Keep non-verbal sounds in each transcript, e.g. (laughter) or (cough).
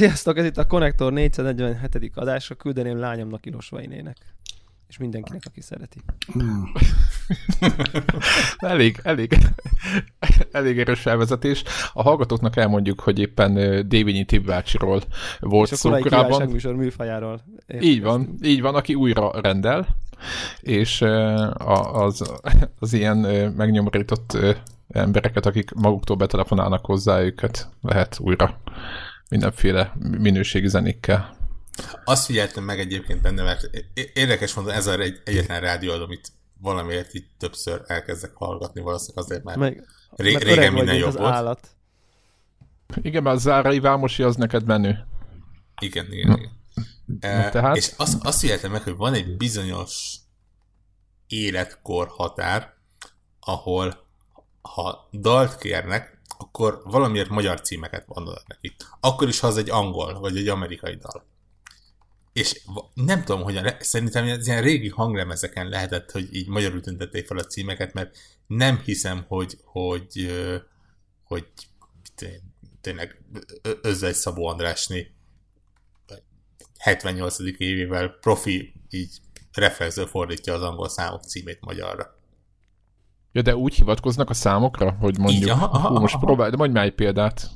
Sziasztok, ez itt a Connector 447. adásra küldeném lányomnak Ilos Vainének. És mindenkinek, aki szereti. (laughs) elég, elég, elég erős felvezetés. A hallgatóknak elmondjuk, hogy éppen Dévényi Tibbácsiról volt és szó a korábban. műsor műfajáról. Így van, így van, aki újra rendel, és az, az ilyen megnyomorított embereket, akik maguktól betelefonálnak hozzá, őket lehet újra mindenféle minőségi zenékkel. Azt figyeltem meg egyébként benne, mert érdekes mondani, ez a egy, egyetlen rádió, amit valamiért így többször elkezdek hallgatni, valószínűleg azért, mert meg, ré, mert régen minden jobb volt. Állat. Igen, mert a Zárai Vámosi az neked menő. Igen, igen, igen. Na, tehát? És azt, azt figyeltem meg, hogy van egy bizonyos életkor határ, ahol ha dalt kérnek, akkor valamiért magyar címeket mondanak neki. Akkor is, ha az egy angol, vagy egy amerikai dal. És nem tudom, hogyan, szerintem ez ilyen régi hanglemezeken lehetett, hogy így magyarul tüntették fel a címeket, mert nem hiszem, hogy, hogy, hogy tényleg Özvegy Szabó Andrásni 78. évével profi így reflexzől fordítja az angol számok címét magyarra. Ja, de úgy hivatkoznak a számokra, hogy mondjuk, Így, aha, aha, hú, most próbálj, de mondj már egy példát.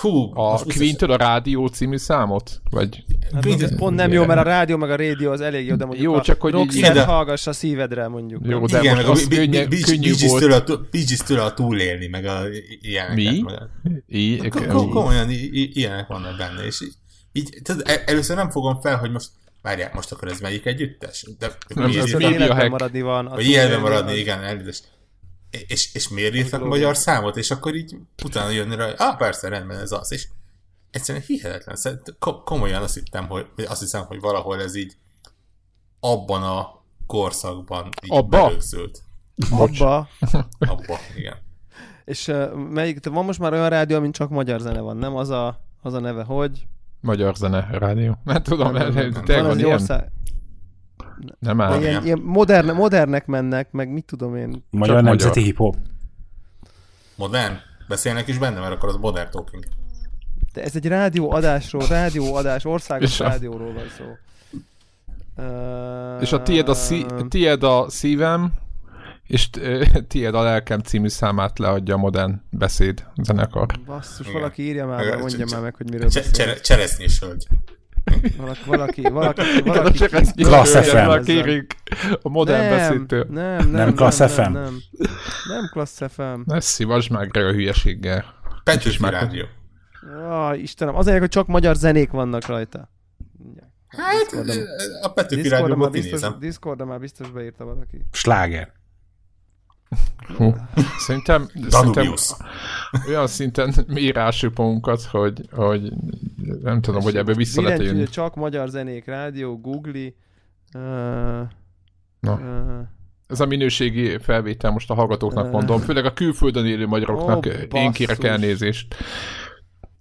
Hú, a queen a rádió című számot? Vagy... Hát ez pont nem jó, mert a rádió meg a rádió az elég jó, de mondjuk jó, csak hogy de... hallgass a szívedre, mondjuk. Jó, de Igen, most az könnyű, könnyű volt. Bee a túlélni, meg a ilyeneket. Mi? Komolyan ilyenek vannak benne, és így, így tehát először nem fogom fel, hogy most Várjál, most akkor ez melyik együttes? De nem, ez a életben maradni van. Vagy életben maradni, van. igen, elnézést. És, és miért írtak magyar számot? És akkor így utána jönni rá, ah, persze, rendben, ez az. És egyszerűen hihetetlen. Komolyan azt hittem, hogy, azt hiszem, hogy valahol ez így abban a korszakban így Abba? berögzült. Abba? (laughs) Abba, igen. És uh, melyik, van most már olyan rádió, mint csak magyar zene van, nem? Az a, az a neve, hogy? Magyar zene rádió. (laughs) Nem tudom, nem, nem, nem, van, van ilyen? Ország... Nem áll. Ilyen, ilyen modern, modernek mennek, meg mit tudom én. Magyar nemzeti hip-hop. Modern? Beszélnek is benne, mert akkor az modern talking. De ez egy rádióadásról, rádióadás, országos és rádióról van szó. És a tied a, szí- tied a szívem, és (laughs) tied a lelkem című számát leadja a modern beszéd zenekar. Basszus, Igen. valaki írja már, meg, mondja már meg, hogy miről beszél. Cseresznyés hölgy. Valaki, valaki, valaki, valaki Klassz FM. A modern nem, beszédtől. Nem, nem, nem, Klassz nem, FM. Nem, nem, nem Klassz FM. Ne szívasd meg a hülyeséggel. Petőfi Rádió. Ah, Istenem, azért, hogy csak magyar zenék vannak rajta. Hát, a Petőfi Rádióban Discord, Discord már biztos beírta valaki. Sláger. Hú. Szerintem, szerintem olyan szinten írású pontokat, hogy, hogy nem tudom, hogy ebből vissza lehet jönni. Csak magyar zenék, rádió, Google. Uh, Na. Uh, ez a minőségi felvétel most a hallgatóknak mondom, főleg a külföldön élő magyaroknak oh, én kérek elnézést.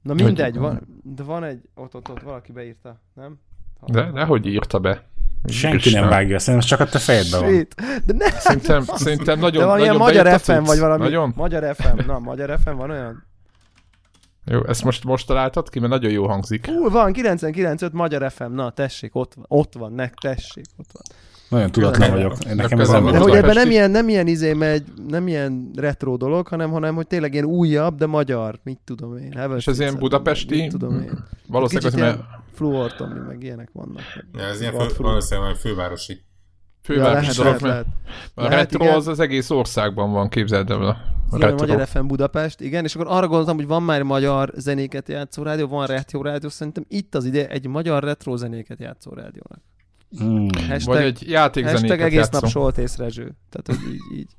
Na mindegy, hogy... van, de van egy, ott, ott, ott valaki beírta, nem? De, de hogy írta be? Senki nem vágja, szerintem csak a te fejedben van. De nem. Szerintem, szerintem nagyon, De nagyon Magyar FM vagy valami. Nagyon? Magyar FM, na, Magyar FM van olyan? Jó, ezt most, most találtad ki, mert nagyon jó hangzik. Ú, van, 99.5 Magyar FM, na tessék, ott van, ott van, nek, tessék, ott van. Nagyon tudatlan vagyok. Én nekem ez nem De hogy ebben nem ilyen, nem ilyen izé megy, nem ilyen retro dolog, hanem, hanem hogy tényleg ilyen újabb, de magyar, mit tudom én. Heves És ez ilyen budapesti? Mit tudom én. Valószínűleg, hogy mert... Fluorton, meg ilyenek vannak. Ja, ez ilyen fő, valószínűleg fővárosi. Fővárosi ja, lehet, dolog, lehet, lehet, a retro igen. az az egész országban van, képzeld el a igen, retro. Magyar FM Budapest, igen, és akkor arra gondoltam, hogy van már magyar zenéket játszó rádió, van retro rádió, szerintem itt az ide egy magyar retro zenéket játszó rádiónak. Hmm. Hashtag, Vagy egy játékzenéket Hashtag egész játszom. nap Soltész Rezső. Tehát, hogy így. így.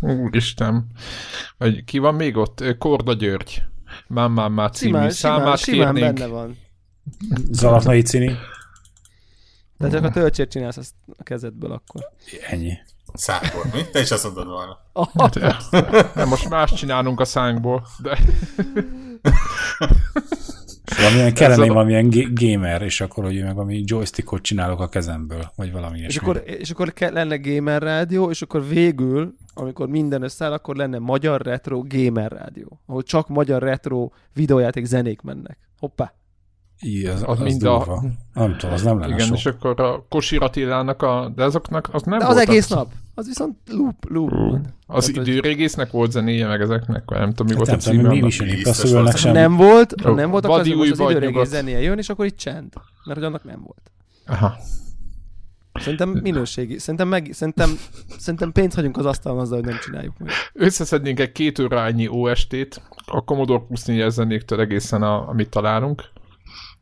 (laughs) Úristen. Vagy ki van még ott? Korda György. Mám, már című simán, számát simán, simán benne van. Zalatnai Cini. De csak a töltsét csinálsz azt a kezedből akkor. Ennyi. Szánkból, mi? Te is azt mondod volna. Oh. Nem, most más csinálunk a szánkból, de... (laughs) Valamilyen kellene a... valamilyen gamer, és akkor, hogy meg valami joystickot csinálok a kezemből, vagy valami és akkor, és akkor lenne gamer rádió, és akkor végül, amikor minden összeáll, akkor lenne magyar retro gamer rádió, ahol csak magyar retro videójáték zenék mennek. Hoppá! Igen, az, az, az mind durva. a... Nem tudom, az nem lenne Igen, sok. és akkor a Kosir Attilának a... De azoknak az nem De az egész nap. Az viszont loop, loop. Uh, az Tehát, időrégésznek volt zenéje, meg ezeknek, nem tudom, mi Hát volt a nem tudom, címe. mi is sem. Nem volt, ha nem volt, akkor az, az időrégész zenéje jön, és akkor itt csend. Mert hogy annak nem volt. Aha. Szerintem minőségi. Szerintem, meg, szerintem, szerintem pénzt hagyunk az asztalon azzal, hogy nem csináljuk meg. Összeszednénk egy két órányi OST-t, a Commodore 24 zenéktől egészen, a, amit találunk,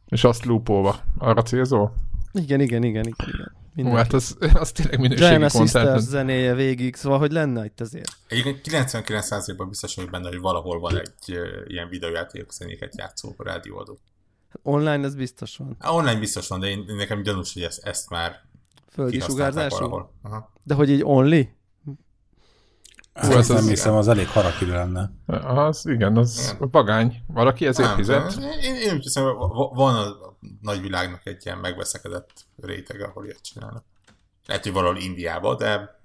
és azt loopolva. Arra célzol? Igen, igen, igen, igen. igen. Mindenki. hát az, (laughs) az tényleg minőségi Diana Sisters content. zenéje végig, szóval hogy lenne itt azért? Egyébként 99%-ban biztos vagyok benne, hogy valahol van egy uh, ilyen videójátékok zenéket játszó rádióadó. Online ez biztos van. Online biztos van, de én, nekem gyanús, hogy ezt, ezt már Földi sugárzású? valahol. Aha. De hogy így only? Hát az nem az- hiszem, az elég harakiri lenne. Az, igen, az vagány. Valaki ezért Nem, fizet. tudom, Én, én úgy hiszem, van a nagyvilágnak egy ilyen megbeszekedett réteg, ahol ilyet csinálnak. Lehet, hogy valahol Indiában, de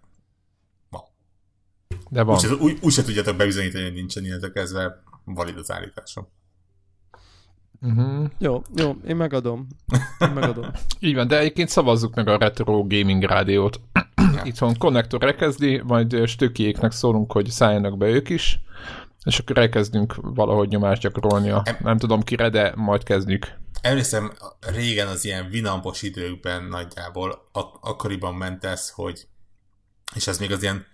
De van. úgy, úgy se tudjátok bebizonyítani, hogy nincsen illetve kezdve valid az állításom. Uh-huh. Jó, jó, én megadom. Én megadom. (laughs) Így van, de egyébként szavazzuk meg a Retro Gaming Rádiót. Itthon konnektor elkezdi, majd stökiéknek szólunk, hogy szálljanak be ők is, és akkor elkezdünk valahogy nyomást gyakorolni a, nem tudom kire, de majd kezdjük. Emlékszem, régen az ilyen vinampos időkben nagyjából ak- akkoriban ment ez, hogy és ez még az ilyen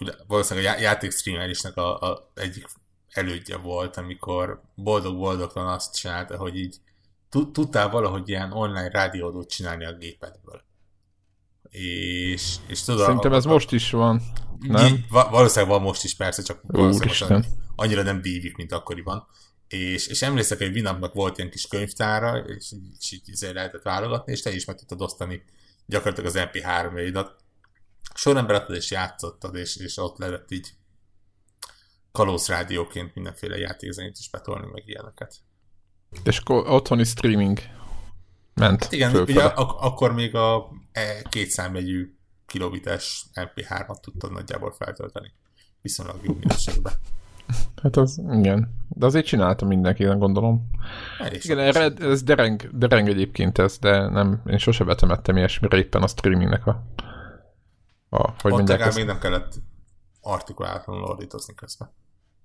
ugye, valószínűleg a já- játék streamelésnek a, a egyik elődje volt, amikor boldog-boldogtan azt csinálta, hogy így tud- tudtál valahogy ilyen online rádiódót csinálni a gépedből. És, és tudod, Szerintem a- ez a- most is van. Nem? Így, va- valószínűleg van most is persze, csak valószínűleg annyira nem dívik, mint akkoriban. És, és emlékszek, hogy Winampnak volt ilyen kis könyvtára, és, így- és így izé lehetett válogatni, és te is meg tudtad osztani gyakorlatilag az MP3-jaidat. Sorrendben adtad és játszottad, és, és ott lehetett így kalózrádióként mindenféle játékzenét is betolni, meg ilyeneket. És akkor otthoni streaming ment Hát Igen, fölfele. ugye ak- akkor még a e két számjegyű kilobites MP3-at tudtad nagyjából feltölteni. Viszonylag jó minőségben. Hát az, igen. De azért csinálta mindenki, én gondolom. Elég Igen, erre, ez dereng, dereng egyébként ez, de nem, én sose vetemettem ilyesmire éppen a streamingnek a, a hogy Ott legalább még nem kellett artikulálatlanul ordítozni közben.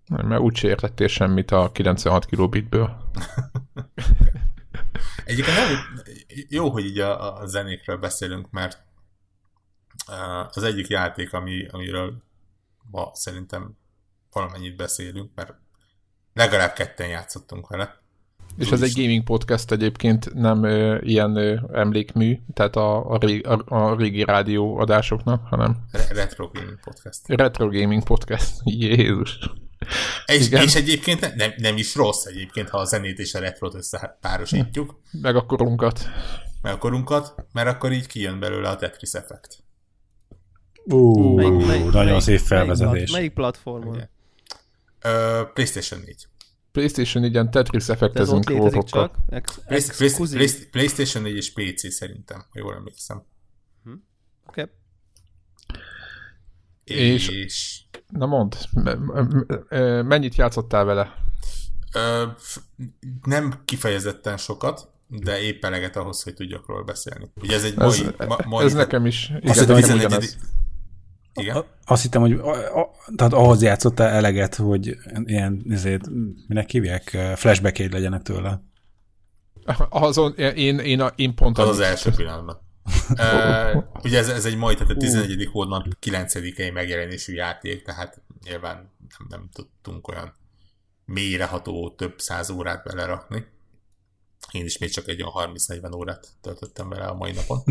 mert úgyse értettél semmit a 96 kilobitből. (laughs) Egyébként nem, jó, hogy így a, a zenékről beszélünk, mert az egyik játék, ami, amiről ma szerintem valamennyit beszélünk, mert legalább ketten játszottunk vele. És ez egy gaming podcast egyébként, nem ö, ilyen ö, emlékmű, tehát a, a, a, a régi rádió adásoknak, hanem Re- Retro Gaming Podcast. retro gaming podcast. Jézus. És, Igen. és egyébként ne- nem, nem is rossz egyébként, ha a zenét és a retrot összepárosítjuk, Meg a korunkat. meg a korunkat, mert akkor így kijön belőle a Tetris effekt. Ú, Melyik- melyik- nagyon melyik- szép felvezetés. Melyik, melyik platformon? Ugye? Ö, PlayStation 4. PlayStation 4-en Tetris effektezünk. Play- PlayStation 4 és PC szerintem, ha jól emlékszem. Oké. És- és Na me- mennyit játszottál vele? Ö, nem kifejezetten sokat, de épp eleget ahhoz, hogy tudjak róla beszélni. Ugye ez egy Ez, mai... Ma, mai ez nekem is. Igen, Azt hittem, nekem hogy ugyanez. 11. Igen? Azt hittem, hogy a, a, tehát ahhoz játszottál eleget, hogy ilyen, ezért, minek hívják, flashback legyenek tőle. Azon, én, én, a, én pont Az az annyit. első pillanatban. Uh, (laughs) ugye ez, ez egy mai, tehát a 11. hónap 9-i megjelenésű játék, tehát nyilván nem, nem tudtunk olyan mélyreható több száz órát belerakni. Én is még csak egy olyan 30-40 órát töltöttem vele a mai napon. (laughs)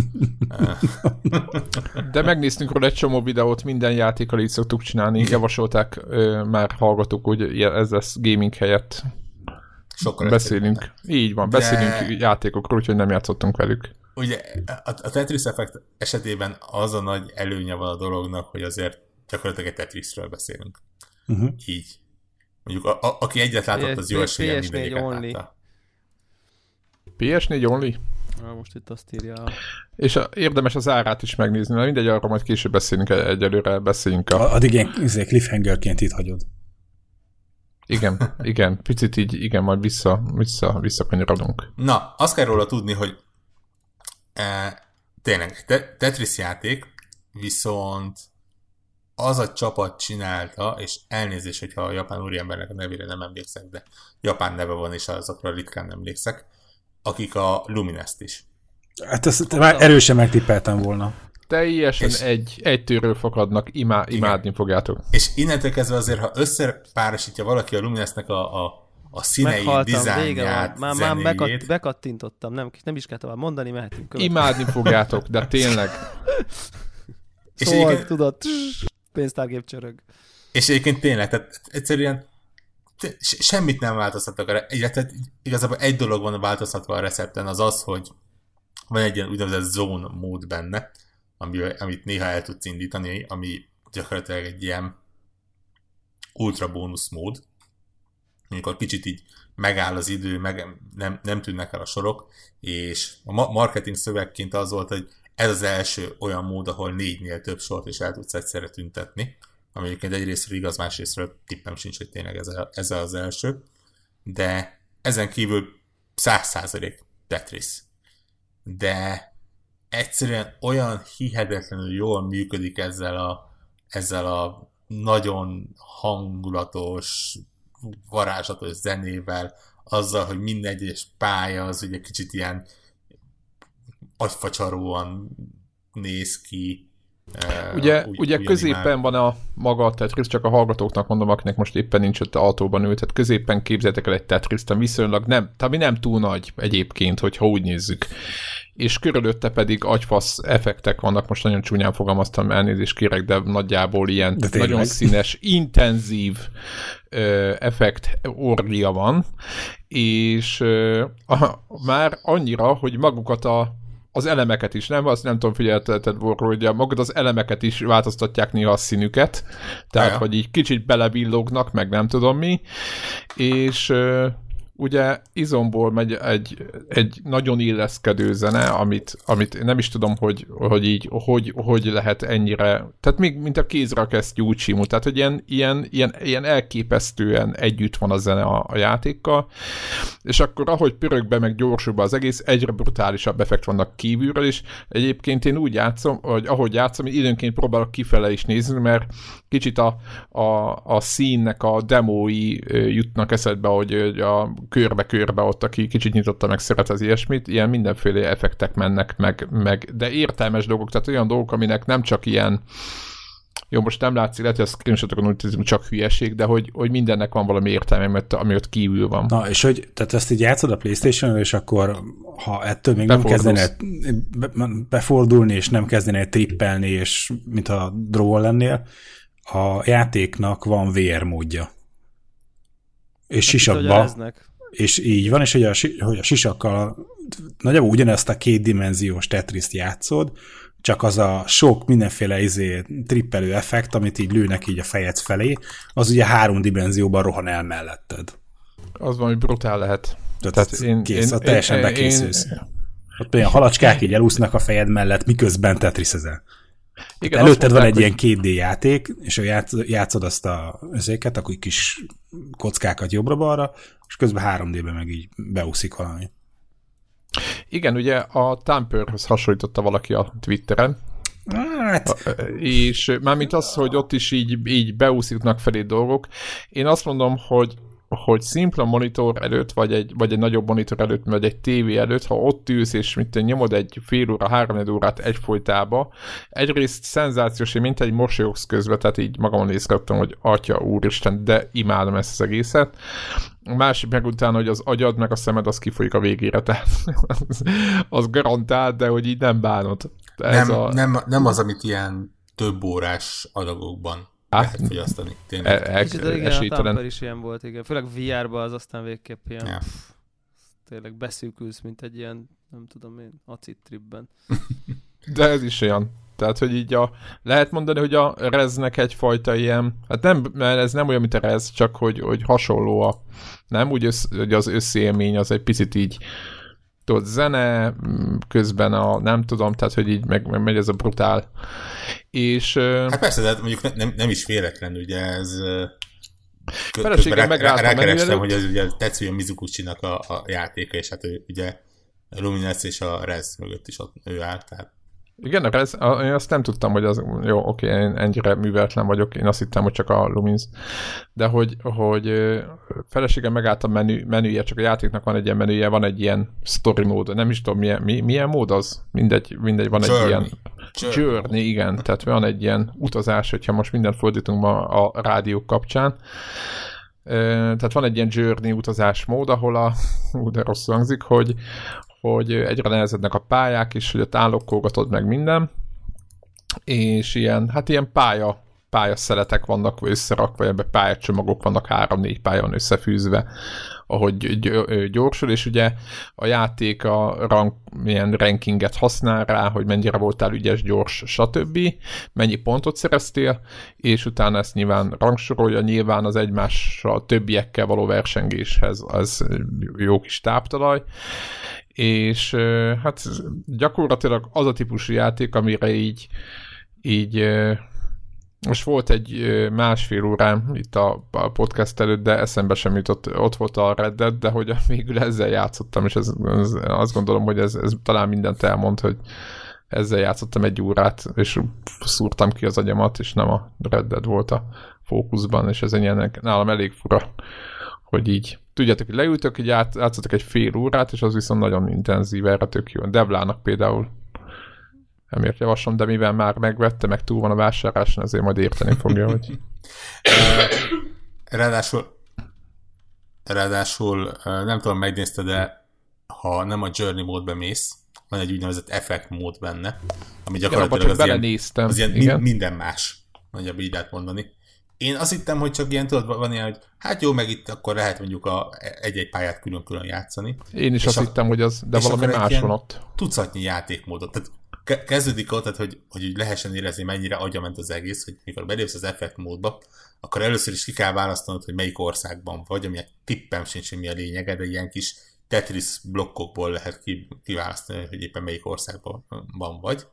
De megnéztünk róla egy csomó videót, minden játékkal így szoktuk csinálni. Javasolták már hallgatók, hogy ez lesz gaming helyett. Sokkal Beszélünk. Így van, De- beszélünk játékokról, úgyhogy nem játszottunk velük. Ugye a, a Tetris Effect esetében az a nagy előnye van a dolognak, hogy azért gyakorlatilag egy Tetrisről beszélünk. Uh-huh. Így. Mondjuk a, a, aki egyet látott, az jó PS4 eséllyel mindegyiket only. látta. PS4 only? Na, most itt azt írja. És a, érdemes az árát is megnézni, mert mindegy, arról majd később beszélünk, egyelőre beszéljünk a... Addig ilyen izé, cliffhangerként itt hagyod. Igen, igen, picit így, igen, majd vissza, vissza, visszakanyarodunk. Na, azt kell róla tudni, hogy e, tényleg, te, Tetris játék, viszont az a csapat csinálta, és elnézés, hogyha a japán úriembernek a nevére nem emlékszek, de japán neve van, és azokra ritkán emlékszek, akik a Luminest is. Hát ezt már erősen megtippeltem volna. Teljesen és, egy, egy tőről fakadnak, imá, imádni fogjátok. És innentől kezdve azért, ha összepárosítja valaki a Luminestnek a, a, a színei, dizájnját, Már, már bekat, bekattintottam, nem, nem is kell tovább mondani, mehetünk követ. Imádni fogjátok, de tényleg. és szóval, egyébként... tudod, pénztárgép csörög. És egyébként tényleg, tehát egyszerűen semmit nem változtattak, illetve igazából egy dolog van a változtatva a recepten, az az, hogy van egy ilyen úgynevezett zone mód benne, ami, amit néha el tudsz indítani, ami gyakorlatilag egy ilyen ultra bónusz mód, amikor kicsit így megáll az idő, meg nem, nem tűnnek el a sorok, és a marketing szövegként az volt, hogy ez az első olyan mód, ahol négynél több sort is el tudsz egyszerre tüntetni, ami egyébként egyrésztről igaz, másrésztről tippem sincs, hogy tényleg ez, a, ez az első, de ezen kívül 100% Tetris. De egyszerűen olyan hihetetlenül jól működik ezzel a, ezzel a nagyon hangulatos, varázslatos zenével, azzal, hogy minden egyes pálya az ugye kicsit ilyen agyfacsaróan néz ki, Ugye, úgy, ugye középen animál. van a maga a Tetris, csak a hallgatóknak mondom, akinek most éppen nincs ott autóban ült, tehát középen képzeltek el egy Tetris, viszonylag nem, ami nem túl nagy egyébként, hogyha úgy nézzük. És körülötte pedig agyfasz effektek vannak, most nagyon csúnyán fogalmaztam, elnézést kérek, de nagyjából ilyen de nagyon színes, intenzív ö, effekt orgia van, és ö, a, már annyira, hogy magukat a az elemeket is, nem? Azt nem tudom, figyelteted, hogy magad az elemeket is változtatják néha a színüket, tehát, Aja. hogy így kicsit belevillognak, meg nem tudom mi, és ugye izomból megy egy, egy nagyon illeszkedő zene, amit, amit nem is tudom, hogy, hogy így, hogy, hogy lehet ennyire, tehát még mint a kézre kezd Júcsimú, tehát hogy ilyen, ilyen, ilyen, ilyen elképesztően együtt van a zene a, a játékkal, és akkor ahogy pörög be, meg gyorsul be az egész, egyre brutálisabb effekt vannak kívülről, és egyébként én úgy játszom, hogy ahogy játszom, időnként próbálok kifele is nézni, mert kicsit a, a, a színnek a demói jutnak eszedbe, hogy a körbe-körbe ott, aki kicsit nyitotta meg szeret az ilyesmit, ilyen mindenféle effektek mennek meg, meg, de értelmes dolgok, tehát olyan dolgok, aminek nem csak ilyen jó, most nem látszik, lehet, hogy a screenshotokon úgy csak hülyeség, de hogy, hogy mindennek van valami értelme, mert ami ott kívül van. Na, és hogy, tehát ezt így játszod a playstation és akkor ha ettől még nem kezdene befordulni, és nem kezdene trippelni, és mintha draw lennél, a játéknak van VR módja. És sisakba, és így van, és hogy a, hogy a sisakkal nagyjából ugyanezt a kétdimenziós Tetris-t játszod, csak az a sok mindenféle izé, trippelő effekt, amit így lőnek így a fejed felé, az ugye három dimenzióban rohan el melletted. Az valami brutál lehet. Tehát, Tehát én, kész, én, teljesen én, bekészülsz. Én, Ott például halacskák így elúsznak a fejed mellett, miközben Tetris Igen, Előtted van egy hogy... ilyen 2D játék, és ha játszod azt a özéket, akkor kis kockákat jobbra-balra, és közben 3D-ben meg így beúszik valami. Igen, ugye a Tamperhöz hasonlította valaki a Twitteren, Hát. És mármint az, hogy ott is így, így beúszítnak felé dolgok. Én azt mondom, hogy hogy szimpla monitor előtt, vagy egy, vagy egy nagyobb monitor előtt, vagy egy tévé előtt, ha ott ülsz, és mint nyomod egy fél óra, három órát egyfolytába, egyrészt szenzációs, mint egy mosolyogsz közben, tehát így magamon észrevettem, hogy atya úristen, de imádom ezt az egészet. A másik meg utána, hogy az agyad, meg a szemed, az kifolyik a végére, tehát az, (laughs) az garantált, de hogy így nem bánod. Ez nem, a... nem, nem az, amit ilyen több órás adagokban lehet fogyasztani. Tényleg. E, e, Kicsit, igen, esélytelen. a is ilyen volt, igen. Főleg VR-ba az aztán végképp ilyen... Ja. Pff, tényleg beszűkülsz, mint egy ilyen, nem tudom én, acid tripben. (laughs) De ez is olyan. Tehát, hogy így a, lehet mondani, hogy a reznek egyfajta ilyen, hát nem, mert ez nem olyan, mint a rez, csak hogy, hogy hasonló a, nem úgy, össz, hogy az összélmény az egy picit így tudod, zene, közben a nem tudom, tehát hogy így meg, meg megy ez a brutál. És, hát persze, de mondjuk nem, nem is véletlen, ugye ez Feleségem megállt rá, Rákerestem, hogy ez ugye Tetsuya Mizuguchi-nak a, a játéka, és hát ő ugye a Luminance és a Rez mögött is ott ő áll, tehát igen, ez, én azt nem tudtam, hogy az, jó, oké, én ennyire műveletlen vagyok, én azt hittem, hogy csak a Lumins, de hogy, hogy feleségem megállt a menü, menüje, csak a játéknak van egy ilyen menüje, van egy ilyen story mód, nem is tudom, milyen, mi, milyen mód az? Mindegy, mindegy van journey. egy ilyen journey. journey, igen, tehát van egy ilyen utazás, hogyha most mindent fordítunk ma a rádiók kapcsán, tehát van egy ilyen journey utazás mód, ahol a, ú, de rossz hangzik, hogy, hogy egyre nehezednek a pályák, és hogy ott állokkolgatod meg minden, és ilyen, hát ilyen pálya, pályaszeletek vannak összerakva, ebbe pályacsomagok vannak, három-négy pálya van összefűzve, ahogy gyorsul, és ugye a játék a rank, milyen rankinget használ rá, hogy mennyire voltál ügyes, gyors, stb. Mennyi pontot szereztél, és utána ezt nyilván rangsorolja, nyilván az egymással többiekkel való versengéshez az jó kis táptalaj, és hát gyakorlatilag az a típusú játék, amire így, így most volt egy másfél órám itt a, podcast előtt, de eszembe sem jutott, ott volt a Red Dead, de hogy (laughs) végül ezzel játszottam, és ez, ez, azt gondolom, hogy ez, ez talán mindent elmond, hogy ezzel játszottam egy órát, és szúrtam ki az agyamat, és nem a Red Dead volt a fókuszban, és ez ennyien nálam elég fura, hogy így tudjátok, hogy leültök, hogy ját, egy fél órát, és az viszont nagyon intenzív, erre tök jó. Devlának például nem javaslom, de mivel már megvette, meg túl van a vásárláson, azért majd érteni fogja, hogy... (laughs) ráadásul, ráadásul nem tudom, megnézte, de ha nem a Journey módba mész, van egy úgynevezett effect mód benne, ami gyakorlatilag az, ilyen, az ilyen igen. minden más, nagyjából így lehet mondani. Én azt hittem, hogy csak ilyen, tudod, van ilyen, hogy hát jó, meg itt akkor lehet mondjuk a egy-egy pályát külön-külön játszani. Én is azt a, hittem, hogy az, de valami más van ott. Tucatnyi játékmódot. Tehát kezdődik ott, tehát, hogy, hogy úgy lehessen érezni, mennyire agyament az egész, hogy mikor belépsz az effekt módba, akkor először is ki kell választanod, hogy melyik országban vagy, ami tippem sincs, hogy mi a lényege, de ilyen kis Tetris blokkokból lehet kiválasztani, hogy éppen melyik országban vagy.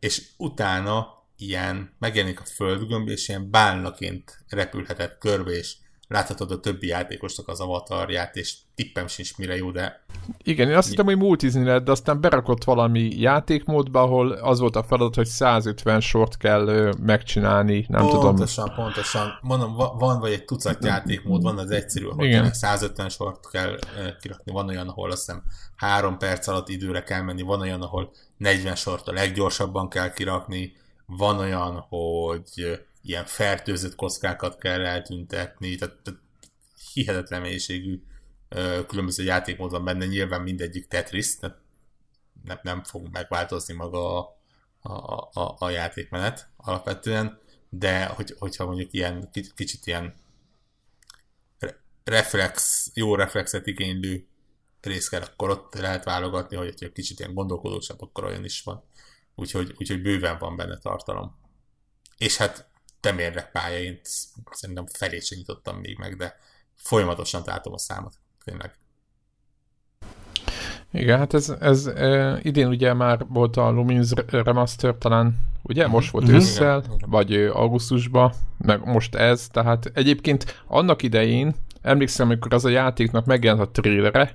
És utána ilyen megjelenik a földgömb, és ilyen bálnaként repülhetett körbe, és láthatod a többi játékosnak az avatarját, és tippem sincs mire jó, de... Igen, én azt hittem, hogy multizni lehet, de aztán berakott valami játékmódba, ahol az volt a feladat, hogy 150 sort kell ö, megcsinálni, nem pontosan, tudom. Pontosan, pontosan. Mondom, van vagy egy tucat játékmód, van az egyszerű, ahol Igen. 150 sort kell kirakni, van olyan, ahol azt hiszem 3 perc alatt időre kell menni, van olyan, ahol 40 sort a leggyorsabban kell kirakni, van olyan, hogy ilyen fertőzött kockákat kell eltüntetni, tehát, tehát hihetetlen mélységű különböző játékmód van benne, nyilván mindegyik Tetris, tehát nem, nem fog megváltozni maga a, a, a, a játékmenet alapvetően, de hogy, hogyha mondjuk ilyen kicsit ilyen reflex, jó reflexet igénylő rész kell, akkor ott lehet válogatni, hogy egy kicsit ilyen gondolkodósabb, akkor olyan is van. Úgyhogy, úgyhogy bőven van benne tartalom. És hát temérnek pálya, én szerintem felét sem nyitottam még meg, de folyamatosan látom a számot, tényleg. Igen, hát ez, ez e, idén ugye már volt a Lumins Remaster talán, ugye? Most volt mm-hmm. ősszel, vagy augusztusban, meg most ez, tehát egyébként annak idején, emlékszem, amikor az a játéknak megjelent a trélere,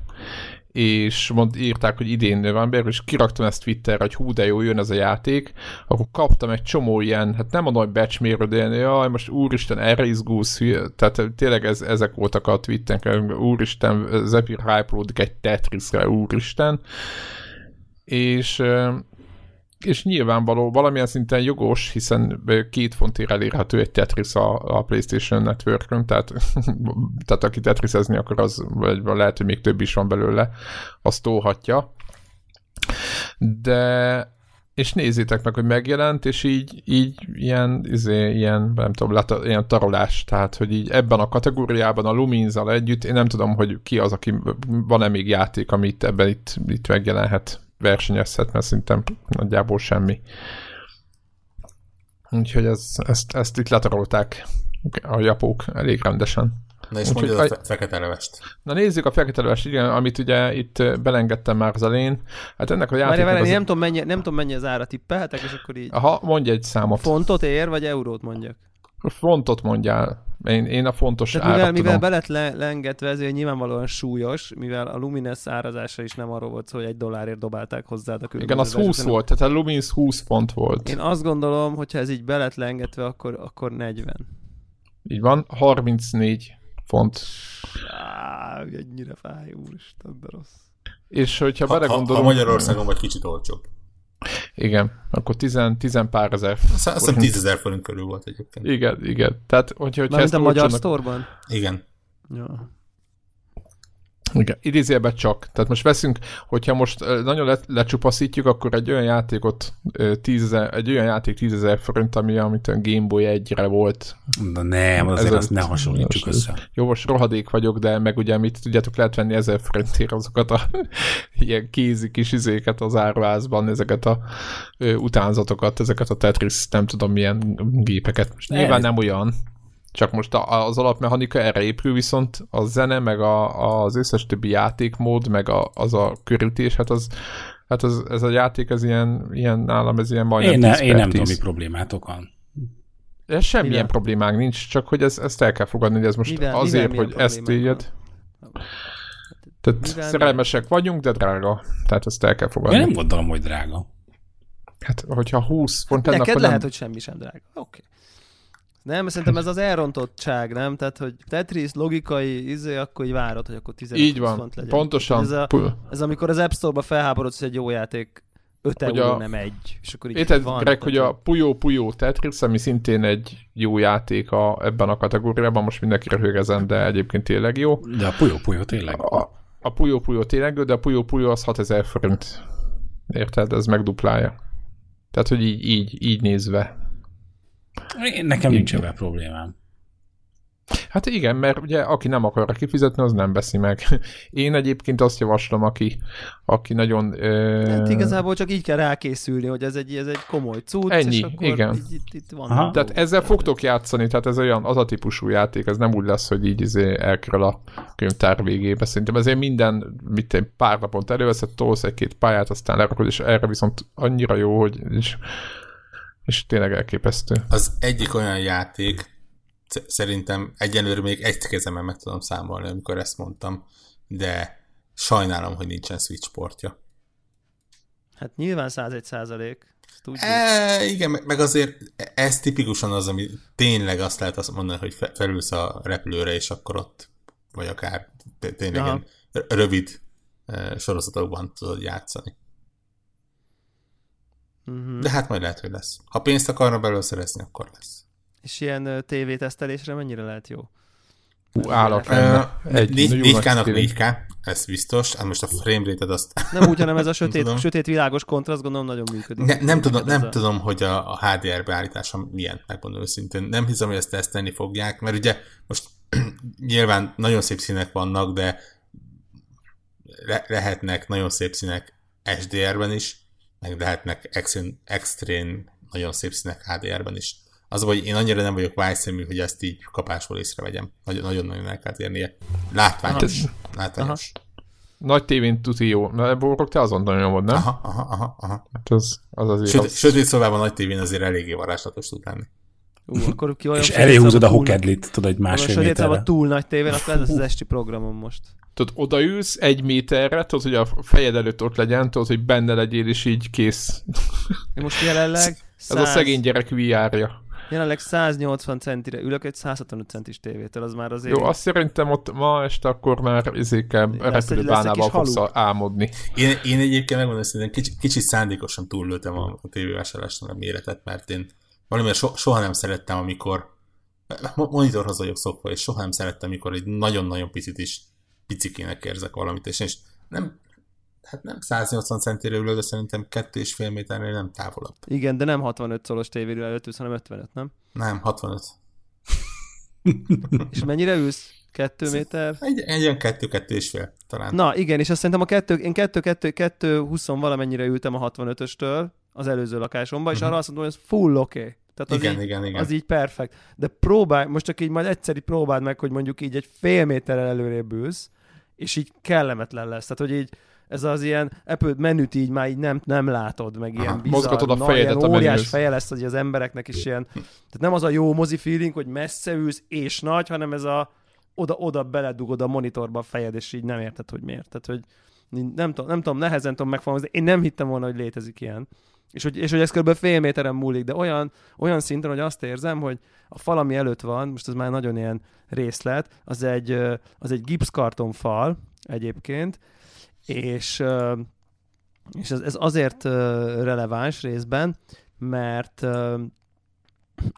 és mond, írták, hogy idén november, és kiraktam ezt Twitterre, hogy hú, de jó, jön ez a játék, akkor kaptam egy csomó ilyen, hát nem a nagy becsmérő, de ilyen, jaj, most úristen, erre izgulsz, tehát tényleg ez, ezek voltak a tweetek, úristen, Zephyr hype egy Tetrisre, úristen, és és nyilvánvaló, valamilyen szinten jogos, hiszen két fontért elérhető egy Tetris a, a PlayStation Network-ön, tehát, (laughs) tehát aki Tetrisezni akar, az vagy lehet, hogy még több is van belőle, azt tóhatja. De és nézzétek meg, hogy megjelent, és így, így ilyen, izé, ilyen, nem tudom, lát, ilyen tarolás, tehát, hogy így ebben a kategóriában a Luminzal együtt, én nem tudom, hogy ki az, aki van-e még játék, amit ebben itt, itt megjelenhet versenyezhet, mert szerintem nagyjából semmi. Úgyhogy ez, ezt, ezt itt letarolták a japók elég rendesen. Na és mondjuk a fe- fekete levest. Na nézzük a fekete levest, igen, amit ugye itt belengedtem már az elén. Hát ennek a játéknak... Várj, várj, az... nem, tudom, mennyi, nem tudom mennyi az ára, tippelhetek, és akkor így... Aha, mondj egy számot. Fontot ér, vagy eurót mondjak? Fontot mondjál. Én, én a fontos Tehát mivel, mivel belet le, lengetve, ezért nyilvánvalóan súlyos, mivel a Lumines árazása is nem arról volt szó, hogy egy dollárért dobálták hozzá a Igen, az 20 volt, tehát a Lumines 20 font volt. Én azt gondolom, hogy ha ez így belet lengetve, akkor, akkor 40. Így van, 34 font. Á, ennyire fáj, úristen, de rossz. És hogyha ha, belegondolunk... Ha, ha Magyarországon vagy kicsit olcsóbb. Igen, akkor 10, 10 pár ezer. Azt hiszem 10 ezer forint körül volt egyébként. Igen, igen. Tehát, hogyha, hogyha ezt a magyar sztorban? Igen. Ja. Igen, idézőjelben csak. Tehát most veszünk, hogyha most nagyon le, lecsupaszítjuk, akkor egy olyan játékot, tízezer, egy olyan játék 10 forint, ami amit a Game Boy egyre volt. Na nem, azért azt ne hasonlítsuk össze. Jó, most rohadék vagyok, de meg ugye mit tudjátok, lehet venni ezer forintért azokat a (laughs) ilyen kézi kis izéket az áruházban, ezeket a ö, utánzatokat, ezeket a Tetris, nem tudom milyen gépeket. Most nyilván nem olyan, csak most az alapmechanika erre épül, viszont a zene, meg a, az összes többi játékmód, meg a, az a körülítés, hát az, hát az, ez a játék, ez ilyen, ilyen nálam, ez ilyen majdnem Én, ne, én nem tudom, mi problémátok van. Ez semmilyen mivel? problémánk nincs, csak hogy ez, ezt el kell fogadni, hogy ez most mivel, azért, mivel hogy ezt éljed. Tehát mivel szerelmesek mivel? vagyunk, de drága. Tehát ezt el kell fogadni. Én nem gondolom, hogy drága. Hát, hogyha 20 font hát ennek, Neked lehet, nem... hogy semmi sem drága. Oké. Okay. Nem, szerintem ez az elrontottság, nem? Tehát, hogy Tetris logikai izé, akkor így várod, hogy akkor 15 Így van, font legyen. pontosan. Ez, a, ez, amikor az App Store-ba felháborodsz, hogy egy jó játék 5 hogy euró, a, nem egy. És akkor így érted, van, Greg, hogy a Puyo Puyo Tetris, ami szintén egy jó játék a, ebben a kategóriában, most mindenki röhögezem, de egyébként tényleg jó. De a Puyo Puyo tényleg. A, a Puyo Puyo tényleg, de a Puyo Puyo az 6000 forint. Érted? Ez megduplálja. Tehát, hogy így, így, így nézve én, nekem nincs ebben problémám. Hát igen, mert ugye aki nem akarja kifizetni, az nem veszi meg. (laughs) Én egyébként azt javaslom, aki, aki nagyon... Ö... Hát igazából csak így kell rákészülni, hogy ez egy, ez egy komoly cucc, Ennyi, és akkor igen. Így, itt, itt van. Aha. Tehát ezzel fogtok játszani, tehát ez olyan, az a típusú játék, ez nem úgy lesz, hogy így izé elkerül a könyvtár végébe. Szerintem ezért minden, mit én, pár napont előveszed, tolsz egy-két pályát, aztán lerakod, és erre viszont annyira jó, hogy és és tényleg elképesztő. Az egyik olyan játék, szerintem egyelőre még egy kezemen meg tudom számolni, amikor ezt mondtam, de sajnálom, hogy nincsen Switch portja. Hát nyilván 101 százalék. E, igen, meg azért ez tipikusan az, ami tényleg azt lehet azt mondani, hogy felülsz a repülőre, és akkor ott, vagy akár tényleg ilyen rövid e, sorozatokban tudod játszani. Uh-huh. De hát majd lehet, hogy lesz. Ha pénzt akarna belőle szerezni, akkor lesz. És ilyen tévétesztelésre mennyire lehet jó? Hú, állok Egy 4K-nak 4K, ez biztos. Hát most a frame rate azt... Nem úgy, hanem ez a (laughs) sötét, sötét világos kontraszt gondolom nagyon működik. Ne, nem tudom, nem a... tudom, hogy a, a HDR beállítása milyen, megmondom őszintén. Nem hiszem, hogy ezt tesztelni fogják, mert ugye most (clears throat) nyilván nagyon szép színek vannak, de le, lehetnek nagyon szép színek SDR-ben is, meg lehetnek extrém, extrém nagyon szép színek HDR-ben is. Az, hogy én annyira nem vagyok vájszemű, hogy ezt így kapásból észrevegyem. Nagyon-nagyon el kell érnie. Látványos. Aha. Látványos. Aha. Nagy tévén tuti jó. Na, Borok, te azon nagyon nyomod, nem? Aha, aha, aha. aha. Hát az, az azért... Sötét, az... sötét szobában nagy tévén azért eléggé varázslatos tud lenni. Ú, akkor ki olyan És eléhúzod a hokedlit, tudod, egy másfél méterre. Ha túl nagy tévén, akkor ez az (laughs) esti programom most tudod, odaülsz egy méterre, tudod, hogy a fejed előtt ott legyen, tudod, hogy benne legyél, és így kész. Én most jelenleg... 100... (laughs) Ez a szegény gyerek VR-ja. Jelenleg 180 centire ülök egy 165 centis tévétől, az már azért... Jó, azt szerintem ott ma este akkor már izékel repülőbánával fogsz álmodni. Én, én egyébként megmondom, hogy kicsit, kicsit szándékosan túllőttem a, a tévévásárlásnak a méretet, mert én valamiért so, soha nem szerettem, amikor monitorhoz vagyok szokva, és soha nem szerettem, amikor egy nagyon-nagyon picit is picikének érzek valamit, és, és nem, hát nem 180 centire ülő, de szerintem 2,5 méternél nem távolabb. Igen, de nem 65 szolos tévéről előtt hanem 55, nem? Nem, 65. (laughs) és mennyire ülsz? Kettő méter? Egy, egy olyan kettő, kettő és fél talán. Na igen, és azt szerintem a kettő, én kettő, kettő, kettő, huszon valamennyire ültem a 65-östől az előző lakásomba, uh-huh. és mhm. arra azt mondom, hogy ez full oké. Okay. Tehát az igen, így, igen, igen. Az így perfekt. De próbálj, most csak így majd egyszeri próbáld meg, hogy mondjuk így egy fél méterrel előrébb ülsz, és így kellemetlen lesz. Tehát, hogy így ez az ilyen Apple menüt így már így nem, nem látod, meg Aha, ilyen bizarr, mozgatod a fejedet nagy, ilyen a óriás feje lesz, hogy az embereknek is ilyen, tehát nem az a jó mozi feeling, hogy messze ülsz és nagy, hanem ez a oda-oda beledugod a monitorba a fejed, és így nem érted, hogy miért. Tehát, hogy nem tudom, nem tudom nehezen tudom megfogalmazni, én nem hittem volna, hogy létezik ilyen. És hogy, és hogy ez kb. fél méteren múlik, de olyan, olyan szinten, hogy azt érzem, hogy a fal, ami előtt van, most ez már nagyon ilyen részlet, az egy, az egy gipszkarton fal egyébként, és, és ez, ez azért releváns részben, mert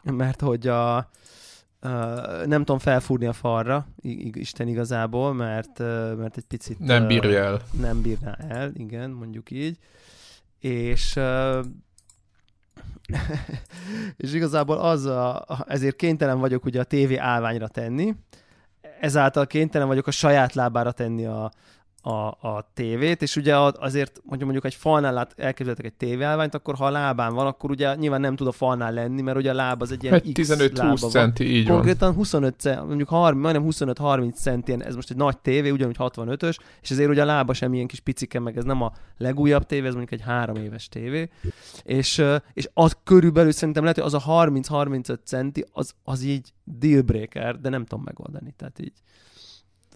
mert hogy a, Uh, nem tudom felfúrni a falra, Isten igazából, mert, uh, mert egy picit... Nem bírja el. Uh, nem bírná el, igen, mondjuk így. És (laughs) és igazából az a, ezért kénytelen vagyok ugye a tévé állványra tenni, ezáltal kénytelen vagyok a saját lábára tenni a, a, a tévét, és ugye azért, hogyha mondjuk egy falnál lát, elképzeltek egy tévéállványt, akkor ha a lábán van, akkor ugye nyilván nem tud a falnál lenni, mert ugye a láb az egy ilyen egy 15-20 centi, így Konkrétan van. 25, mondjuk 30, majdnem 25-30 centien, ez most egy nagy tévé, ugyanúgy 65-ös, és ezért ugye a lába sem ilyen kis picike, meg ez nem a legújabb tévé, ez mondjuk egy három éves tévé, és, és az körülbelül szerintem lehet, hogy az a 30-35 centi, az, az így dealbreaker, de nem tudom megoldani, tehát így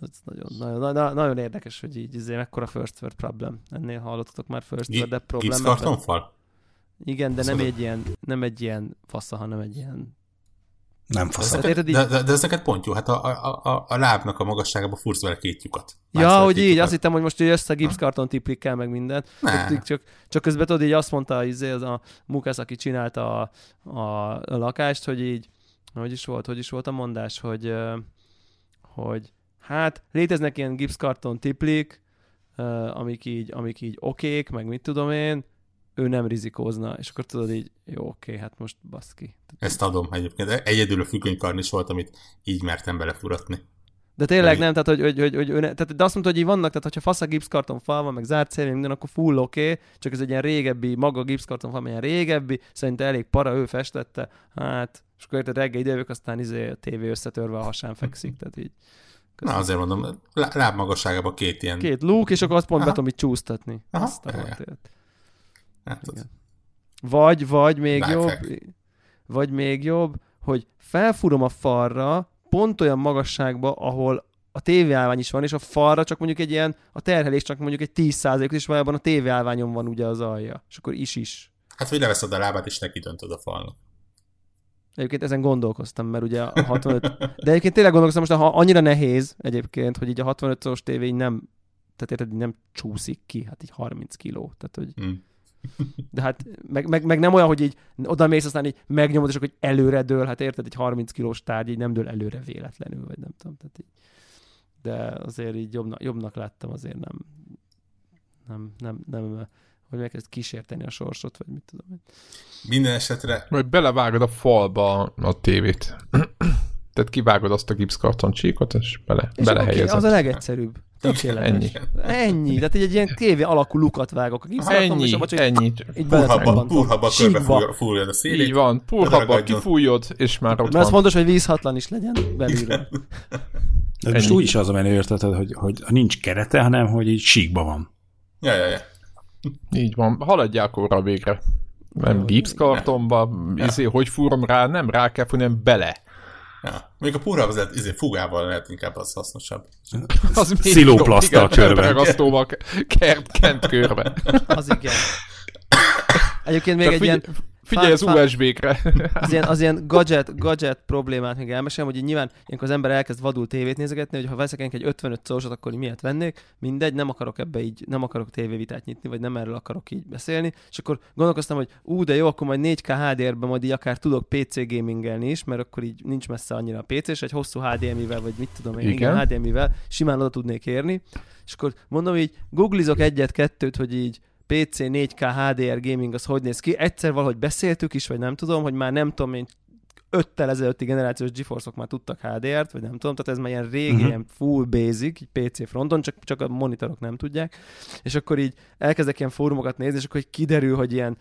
ez nagyon, nagyon, nagyon, nagyon érdekes, hogy így izé, mekkora first world problem. Ennél hallottatok már first world problem. kartonfal? Igen, de nem egy ilyen, nem egy ilyen fasza, hanem egy ilyen nem fasz. De, de, de, de ez neked pont jó, hát a, a, a, a lábnak a magasságába fursz vele két lyukat. Ja, hogy így, azt hittem, hogy most így össze gipszkarton tiplikkel meg mindent. Csak, csak, csak közben tudod, így azt mondta izé, az a Mukász, aki csinálta a, a, a lakást, hogy így, hogy is volt, hogy is volt a mondás, hogy, hogy hát léteznek ilyen gipszkarton tiplik, uh, amik így, amik így okék, meg mit tudom én, ő nem rizikózna, és akkor tudod így, jó, oké, hát most baszki. Ezt adom egyébként. Egyedül a függönykarn is volt, amit így mertem belefuratni. De tényleg nem, tehát, hogy, hogy, hogy, hogy, tehát, de azt mondta, hogy így vannak, tehát hogyha fasz a gipszkarton fal van, meg zárt szél, minden, akkor full oké, okay, csak ez egy ilyen régebbi, maga a gipszkarton fal, ilyen régebbi, szerintem elég para, ő festette, hát, és akkor érted, reggel idejövök, aztán izé a tévé összetörve a hasán fekszik, tehát így. Köszönöm. Na azért mondom, lábmagasságában két ilyen... Két lúk, és akkor azt pont be tudom így csúsztatni. Aha. Azt a hát vagy, vagy még Lifehack. jobb, vagy még jobb, hogy felfúrom a falra pont olyan magasságba, ahol a tévéállvány is van, és a falra csak mondjuk egy ilyen, a terhelés csak mondjuk egy 10 és valójában a tévéállványon van ugye az alja. És akkor is is. Hát, hogy leveszed a lábát, és neki döntöd a falnak. Egyébként ezen gondolkoztam, mert ugye a 65... De egyébként tényleg gondolkoztam most, ha annyira nehéz egyébként, hogy így a 65-os tévé így nem, tehát érted, így nem csúszik ki, hát így 30 kiló, tehát hogy... Hmm. De hát meg, meg, meg, nem olyan, hogy így oda mész, aztán így megnyomod, és akkor hogy előre dől, hát érted, egy 30 kilós tárgy így nem dől előre véletlenül, vagy nem tudom, tehát így. De azért így jobbnak, jobbnak láttam, azért nem, nem, nem, nem, hogy megkezd kísérteni a sorsot, vagy mit tudom én. Minden esetre... Vagy belevágod a falba a tévét. (clears throat) Tehát kivágod azt a gipszkarton csíkot, és bele, és belehelyezed. Okay, az a legegyszerűbb. Tökéletes. Ennyi. Ennyi. Tehát egy, egy ilyen tévé alakú lukat vágok a gipszkarton, ennyi, és abba csak ennyi. Így purhabba, purhabba körbe fújod a szélét. Így van, purhabba kifújod, és már ott Mert van. az fontos, hogy vízhatlan is legyen belülről. De most úgy is az a menő érted, hogy, hogy nincs kerete, hanem hogy így síkba van. Ja, ja, ja. Így van, haladják óra végre. Nem gipszkartonba, ja. izé, hogy fúrom rá, nem rá kell fúrni, nem bele. Ja. Még a pura vezet, izé, fugával lehet inkább az hasznosabb. (laughs) Az Szilóplasztal körbe. Ragasztóval kert, kent körbe. (laughs) Az igen. Egyébként még Tehát egy figy- ilyen Figyelj az USB-kre. Az ilyen, az ilyen gadget, gadget problémát még elmesélem, hogy nyilván ilyenkor az ember elkezd vadul tévét nézegetni, hogy ha veszek egy 55 szorosat, akkor miért vennék? Mindegy, nem akarok ebbe így, nem akarok tévévitát nyitni, vagy nem erről akarok így beszélni. És akkor gondolkoztam, hogy ú, de jó, akkor majd 4K HDR-ben majd így akár tudok PC gamingelni is, mert akkor így nincs messze annyira a PC, és egy hosszú HDMI-vel, vagy mit tudom én, igen, igen HDMI-vel simán oda tudnék érni. És akkor mondom így, googlizok egyet-kettőt, hogy így PC 4K HDR gaming az hogy néz ki. Egyszer valahogy beszéltük is, vagy nem tudom, hogy már nem tudom én öttel ezelőtti generációs GeForce-ok már tudtak HDR-t, vagy nem tudom, tehát ez már ilyen régi, uh-huh. ilyen full basic, így PC fronton, csak, csak a monitorok nem tudják. És akkor így elkezdek ilyen fórumokat nézni, és akkor így kiderül, hogy ilyen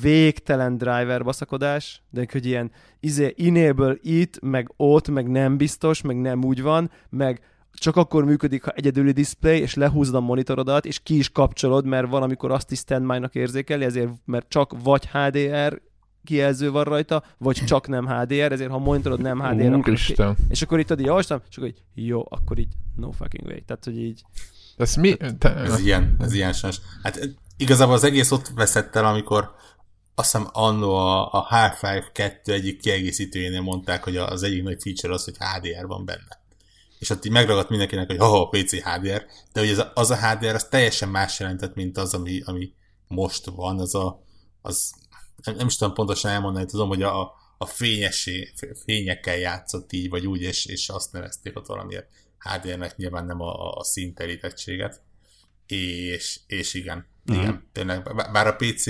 végtelen driver baszakodás, de hogy ilyen izé, enable itt, meg ott, meg nem biztos, meg nem úgy van, meg csak akkor működik, ha egyedüli display, és lehúzod a monitorodat, és ki is kapcsolod, mert valamikor azt is standby-nak érzékeli, ezért, mert csak vagy HDR kijelző van rajta, vagy csak nem HDR, ezért ha monitorod nem HDR, akkor Isten. és akkor itt addig javaslom, és akkor így, jó, akkor így no fucking way. Tehát, hogy így... Ez mi? Te... Ez ilyen, ez ilyen sans. Hát igazából az egész ott veszett el, amikor azt hiszem annó a, a Half-Life 2 egyik kiegészítőjénél mondták, hogy az egyik nagy feature az, hogy HDR van benne és ott így megragadt mindenkinek, hogy oh, PC HDR, de hogy az a, az a HDR az teljesen más jelentett, mint az, ami, ami most van, az a, az, nem, nem is tudom pontosan elmondani, tudom, hogy a, a fényesé, fényekkel játszott így, vagy úgy, és, és azt nevezték ott valamiért. HDR-nek, nyilván nem a, a színterítettséget. És, és igen, mm-hmm. igen, tényleg, bár a PC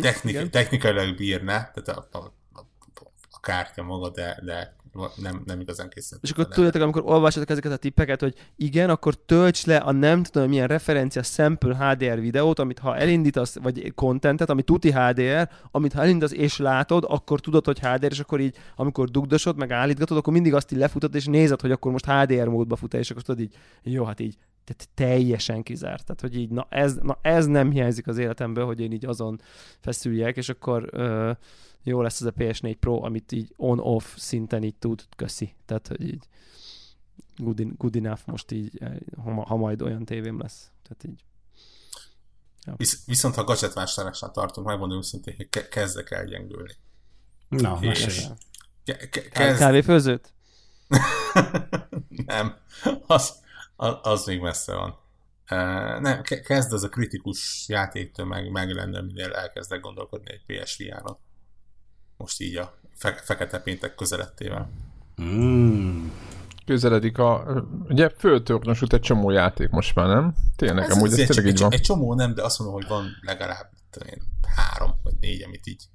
technik, technikailag bírná, tehát a, a kártya maga, de, de nem, nem igazán készült. És akkor tudjátok, amikor olvassatok ezeket a tippeket, hogy igen, akkor tölts le a nem tudom milyen referencia sample HDR videót, amit ha elindítasz, vagy contentet, ami tuti HDR, amit ha elindítasz és látod, akkor tudod, hogy HDR, és akkor így, amikor dugdosod, meg állítgatod, akkor mindig azt így lefutod, és nézed, hogy akkor most HDR módba fut és akkor tudod így, jó, hát így tehát teljesen kizárt. Tehát, hogy így, na ez, na ez nem hiányzik az életemből, hogy én így azon feszüljek, és akkor uh, jó lesz ez a PS4 Pro, amit így on-off szinten így tud, köszi. Tehát, hogy így good, in, good enough most így, eh, ha, ha majd olyan tévém lesz. Tehát így ja. Visz, viszont ha gadget vásárlásnál tartunk, megmondom őszintén, hogy ke- kezdek el gyengülni. Na, és ke- ke- kezd... Kávéfőzőt? (laughs) nem, az, az, az még messze van. Uh, nem, kezd az a kritikus játéktől meg, meg lenne, minél elkezdek gondolkodni egy PSVR-on most így a fe- fekete péntek közelettével. Mm. Közeledik a... Ugye föltornosult egy csomó játék most már, nem? Tényleg, ez, amúgy ez, ez tényleg így van. Egy csomó nem, de azt mondom, hogy van legalább én, három vagy négy, amit így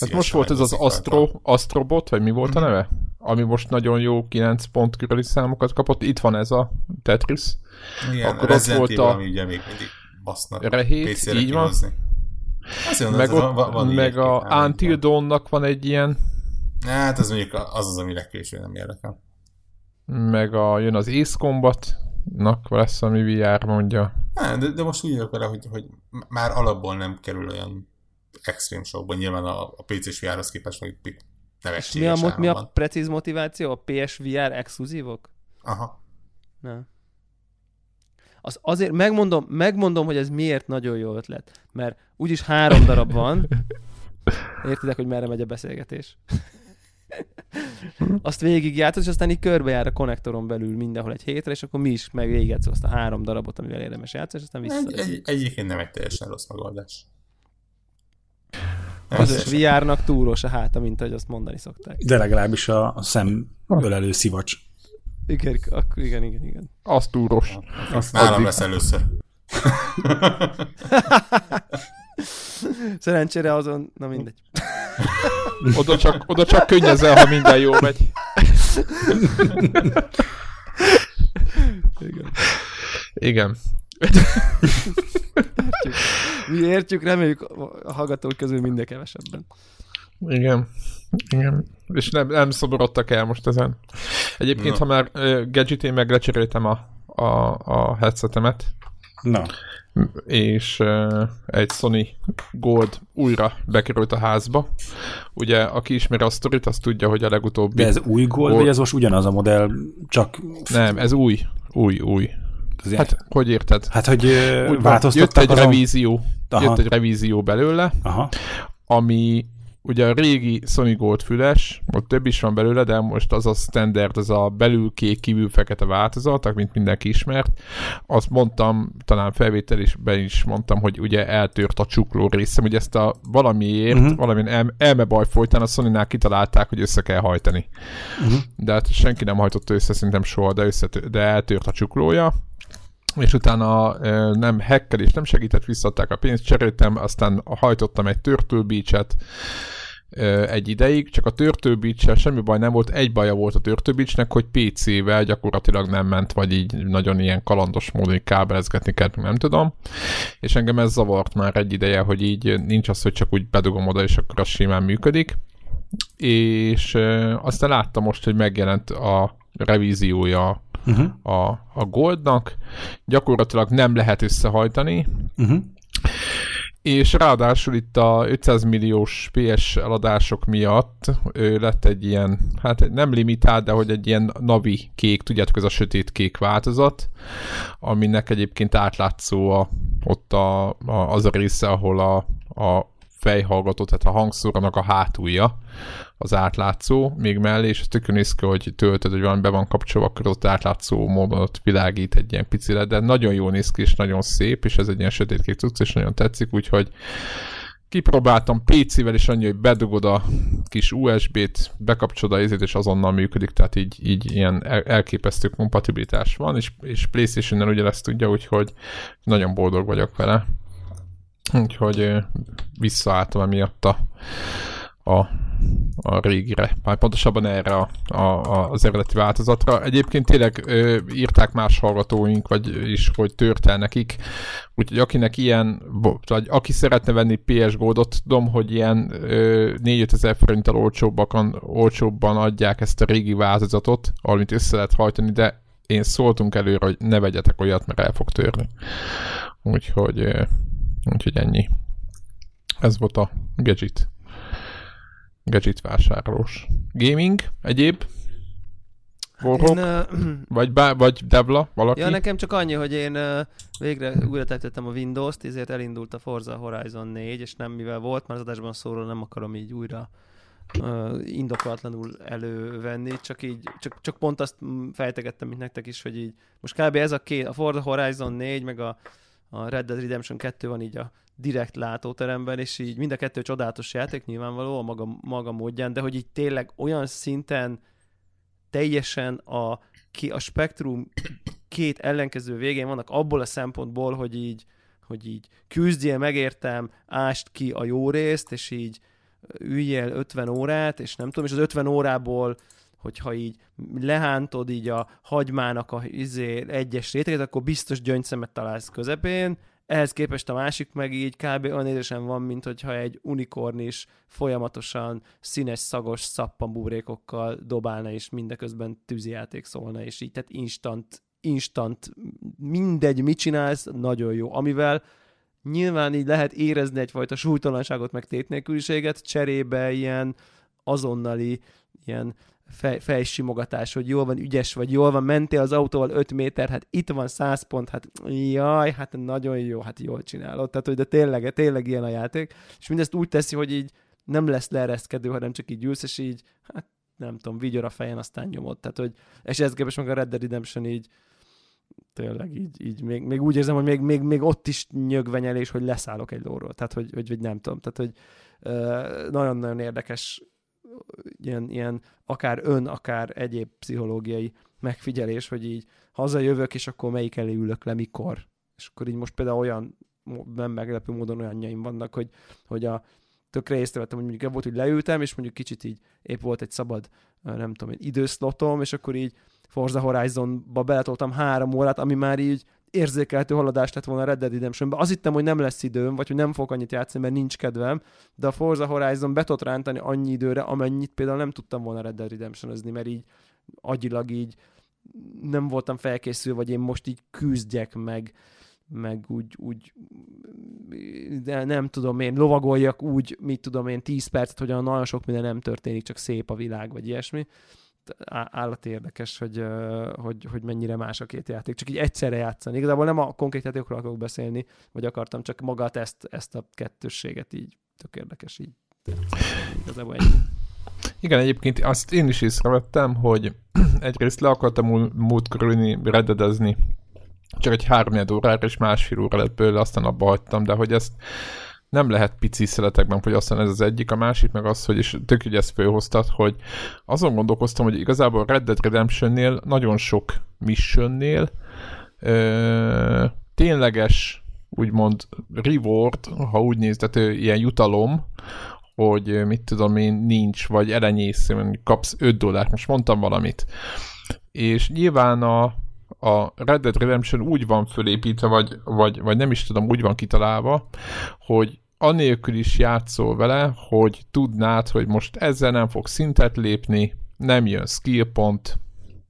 Hát most volt ez az Astro, Astrobot, vagy mi volt mm-hmm. a neve? Ami most nagyon jó 9 pont körüli számokat kapott. Itt van ez a Tetris. Igen, Akkor ott volt a... ugye még mindig basznak. Rehét, így van. Kihozni. Azért meg, ott, van, van meg a Until Dawn-nak van egy ilyen... Hát ez mondjuk az az, ami legkésőbb nem érdekel. Meg a, jön az Ace Combat-nak lesz, ami VR mondja. Hát, de, de most úgy vagyok vele, hogy, hogy már alapból nem kerül olyan extrém sokban, nyilván a, a PC-s VR-hoz képest nevetséges mi a, mi a precíz motiváció? A PSVR exkluzívok? Aha. Nem az azért megmondom, megmondom, hogy ez miért nagyon jó ötlet. Mert úgyis három darab van. Értitek, hogy merre megy a beszélgetés? azt végigjátszod, és aztán így körbejár a konnektoron belül mindenhol egy hétre, és akkor mi is meg végigjátszod azt a három darabot, amivel érdemes játszani, és aztán vissza. Egy, egy, egyébként nem egy teljesen rossz megoldás. Az VR-nak túros a háta, mint ahogy azt mondani szokták. De legalábbis a, a szem ölelő szivacs. Igen, akkor igen, igen, igen. Az túros. Azt Nálam lesz először. (laughs) (laughs) Szerencsére azon, na mindegy. (laughs) oda, csak, oda csak könnyezel, ha minden jó megy. Igen. Igen. értjük. Mi értjük, reméljük a hallgatók közül minden kevesebben. Igen. Igen. És nem, nem szoborodtak el most ezen. Egyébként, no. ha már uh, gadget én meg lecseréltem a, a, a headsetemet. Na. És egy Sony Gold újra bekerült a házba. Ugye, aki ismeri a sztorit, az tudja, hogy a legutóbbi... De ez új Gold, Gold... vagy ez most ugyanaz a modell, csak... Nem, ez új. Új, új. Hát, hogy érted? Hát, hogy Úgy változtattak Jött egy azon... revízió, Aha. jött egy revízió belőle, Aha. ami ugye a régi Sony Gold füles, ott több is van belőle, de most az a standard, az a belül kék, kívül fekete változat, mint mindenki ismert. Azt mondtam, talán felvétel is, mondtam, hogy ugye eltört a csukló részem, hogy ezt a valamiért, uh-huh. valamilyen el, elmebaj folytán a sony kitalálták, hogy össze kell hajtani. Uh-huh. De hát senki nem hajtotta össze, szerintem soha, de, össze, de eltört a csuklója, és utána nem hekkelés, nem segített, visszadták a pénzt, cseréltem, aztán hajtottam egy Turtle Beach-et, egy ideig, csak a Turtle semmi baj nem volt, egy baja volt a Turtle hogy PC-vel gyakorlatilag nem ment, vagy így nagyon ilyen kalandos módon kábelezgetni kellett, nem tudom. És engem ez zavart már egy ideje, hogy így nincs az, hogy csak úgy bedugom oda, és akkor az simán működik. És aztán láttam most, hogy megjelent a revíziója uh-huh. a, a Goldnak. Gyakorlatilag nem lehet összehajtani. Uh-huh és ráadásul itt a 500 milliós PS eladások miatt ő lett egy ilyen, hát nem limitált, de hogy egy ilyen navi kék, tudjátok, ez a sötét kék változat, aminek egyébként átlátszó a, ott a, a, az a része, ahol a, a fejhallgató, tehát a hangszóranak a hátulja, az átlátszó még mellé, és tök néz ki, hogy töltöd, hogy van be van kapcsolva, akkor ott átlátszó módon ott világít egy ilyen picire, de nagyon jó néz ki, és nagyon szép, és ez egy ilyen sötétkék cucc, és nagyon tetszik, úgyhogy kipróbáltam PC-vel, és annyi, hogy bedugod a kis USB-t, bekapcsolod a izét, és azonnal működik, tehát így, így ilyen elképesztő kompatibilitás van, és, és PlayStation-nel ezt tudja, úgyhogy nagyon boldog vagyok vele. Úgyhogy visszaálltam emiatt a, a a régire, már pontosabban erre a, a, az eredeti változatra. Egyébként tényleg ö, írták más hallgatóink, vagy is, hogy tört el nekik, úgyhogy akinek ilyen, vagy aki szeretne venni PS Goldot, tudom, hogy ilyen 4-5 ezer forinttal olcsóbban, olcsóbban adják ezt a régi változatot, amit össze lehet hajtani, de én szóltunk előre, hogy ne vegyetek olyat, mert el fog törni. Úgyhogy, úgyhogy ennyi. Ez volt a gadget gadget vásárlós. Gaming, egyéb? Borok? Én, uh, (clears throat) vagy, bá, vagy Devla, valaki? Ja, nekem csak annyi, hogy én uh, végre újra tettem a Windows-t, ezért elindult a Forza Horizon 4, és nem mivel volt már az adásban szóló, nem akarom így újra uh, indokolatlanul elővenni, csak így, csak, csak pont azt fejtegettem, mint nektek is, hogy így most kb. ez a két, a Forza Horizon 4, meg a, a Red Dead Redemption 2 van így a direkt látóteremben, és így mind a kettő csodálatos játék nyilvánvaló a maga, maga módján, de hogy így tényleg olyan szinten teljesen a, ki, a spektrum két ellenkező végén vannak abból a szempontból, hogy így, hogy így küzdjél, megértem, ást ki a jó részt, és így üljél 50 órát, és nem tudom, és az 50 órából hogyha így lehántod így a hagymának a izé, egyes réteget, akkor biztos gyöngyszemet találsz közepén, ehhez képest a másik meg így kb. olyan édesen van, mint hogyha egy unikorn is folyamatosan színes, szagos szappambúrékokkal dobálna, és mindeközben tűzijáték szólna, és így, tehát instant, instant, mindegy, mit csinálsz, nagyon jó. Amivel nyilván így lehet érezni egyfajta súlytalanságot, meg tétnélküliséget, cserébe ilyen azonnali, ilyen fej, fejsimogatás, hogy jól van, ügyes vagy, jól van, mentél az autóval 5 méter, hát itt van 100 pont, hát jaj, hát nagyon jó, hát jól csinálod. Tehát, hogy de tényleg, tényleg ilyen a játék. És mindezt úgy teszi, hogy így nem lesz leereszkedő, hanem csak így ülsz, és így, hát nem tudom, vigyor a fejen, aztán nyomod. Tehát, hogy, és ez képest meg a Red Dead Redemption így, tényleg így, így még, még, úgy érzem, hogy még, még, még ott is nyögvenyelés, hogy leszállok egy lóról. Tehát, hogy, hogy, hogy nem tudom. Tehát, hogy nagyon-nagyon érdekes ilyen, ilyen akár ön, akár egyéb pszichológiai megfigyelés, hogy így hazajövök, és akkor melyik elé ülök le, mikor. És akkor így most például olyan, nem meglepő módon olyanjaim vannak, hogy, hogy a tökre észrevettem, hogy mondjuk volt, hogy leültem, és mondjuk kicsit így épp volt egy szabad, nem tudom, egy időszlotom, és akkor így Forza Horizon-ba beletoltam három órát, ami már így érzékelhető haladást lett volna a Red Dead redemption -be. Azt hittem, hogy nem lesz időm, vagy hogy nem fogok annyit játszani, mert nincs kedvem, de a Forza Horizon be tudott rántani annyi időre, amennyit például nem tudtam volna Red Dead redemption mert így agyilag így nem voltam felkészülve, vagy én most így küzdjek meg, meg úgy, úgy de nem tudom én, lovagoljak úgy, mit tudom én, 10 percet, hogy nagyon sok minden nem történik, csak szép a világ, vagy ilyesmi állat érdekes, hogy, hogy, hogy mennyire más a két játék. Csak így egyszerre játszani. Igazából nem a konkrét játékokról akarok beszélni, vagy akartam, csak magát ezt, ezt a kettősséget így tök érdekes így. Igazából ennyi. Igen, egyébként azt én is észrevettem, hogy (clears throat) egyrészt le akartam múltkor ülni, reddedezni, csak egy három órára és másfél óra lett belőle, aztán abba hagytam, de hogy ezt nem lehet pici szeletekben fogyasztani, ez az egyik, a másik meg az, hogy és tök, hogy ezt fölhoztad, hogy azon gondolkoztam, hogy igazából Red Dead Redemption-nél nagyon sok missionnél ö, tényleges úgymond reward, ha úgy néz, tehát ilyen jutalom, hogy mit tudom én, nincs, vagy elenyésző, kapsz 5 dollárt, most mondtam valamit. És nyilván a, a Red Dead Redemption úgy van fölépítve, vagy, vagy, vagy nem is tudom, úgy van kitalálva, hogy anélkül is játszol vele, hogy tudnád, hogy most ezzel nem fog szintet lépni, nem jön skill pont,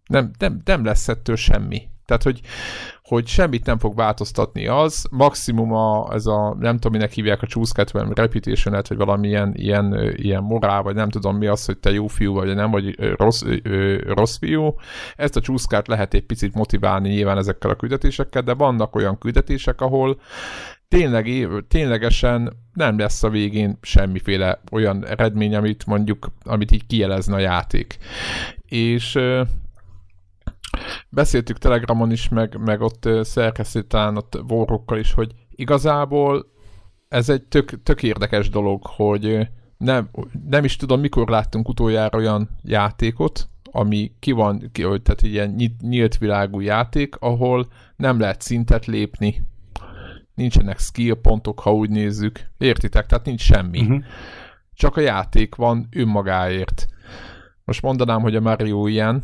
nem, nem, nem lesz ettől semmi. Tehát, hogy, hogy semmit nem fog változtatni az, maximum a, ez a, nem tudom, minek hívják a csúszkát, vagy reputation vagy valamilyen ilyen, ilyen morál, vagy nem tudom mi az, hogy te jó fiú vagy nem, vagy rossz, rossz fiú. Ezt a csúszkát lehet egy picit motiválni nyilván ezekkel a küldetésekkel, de vannak olyan küldetések, ahol tényleg, ténylegesen nem lesz a végén semmiféle olyan eredmény, amit mondjuk, amit így kijelezne a játék. És beszéltük Telegramon is, meg, meg ott szerkesztőtán, ott vorrokkal is, hogy igazából ez egy tök, tök érdekes dolog, hogy nem, nem is tudom, mikor láttunk utoljára olyan játékot, ami ki van, ki, tehát ilyen nyit, nyílt világú játék, ahol nem lehet szintet lépni, nincsenek skill pontok, ha úgy nézzük. Értitek? Tehát nincs semmi. Uh-huh. Csak a játék van önmagáért. Most mondanám, hogy a Mario ilyen,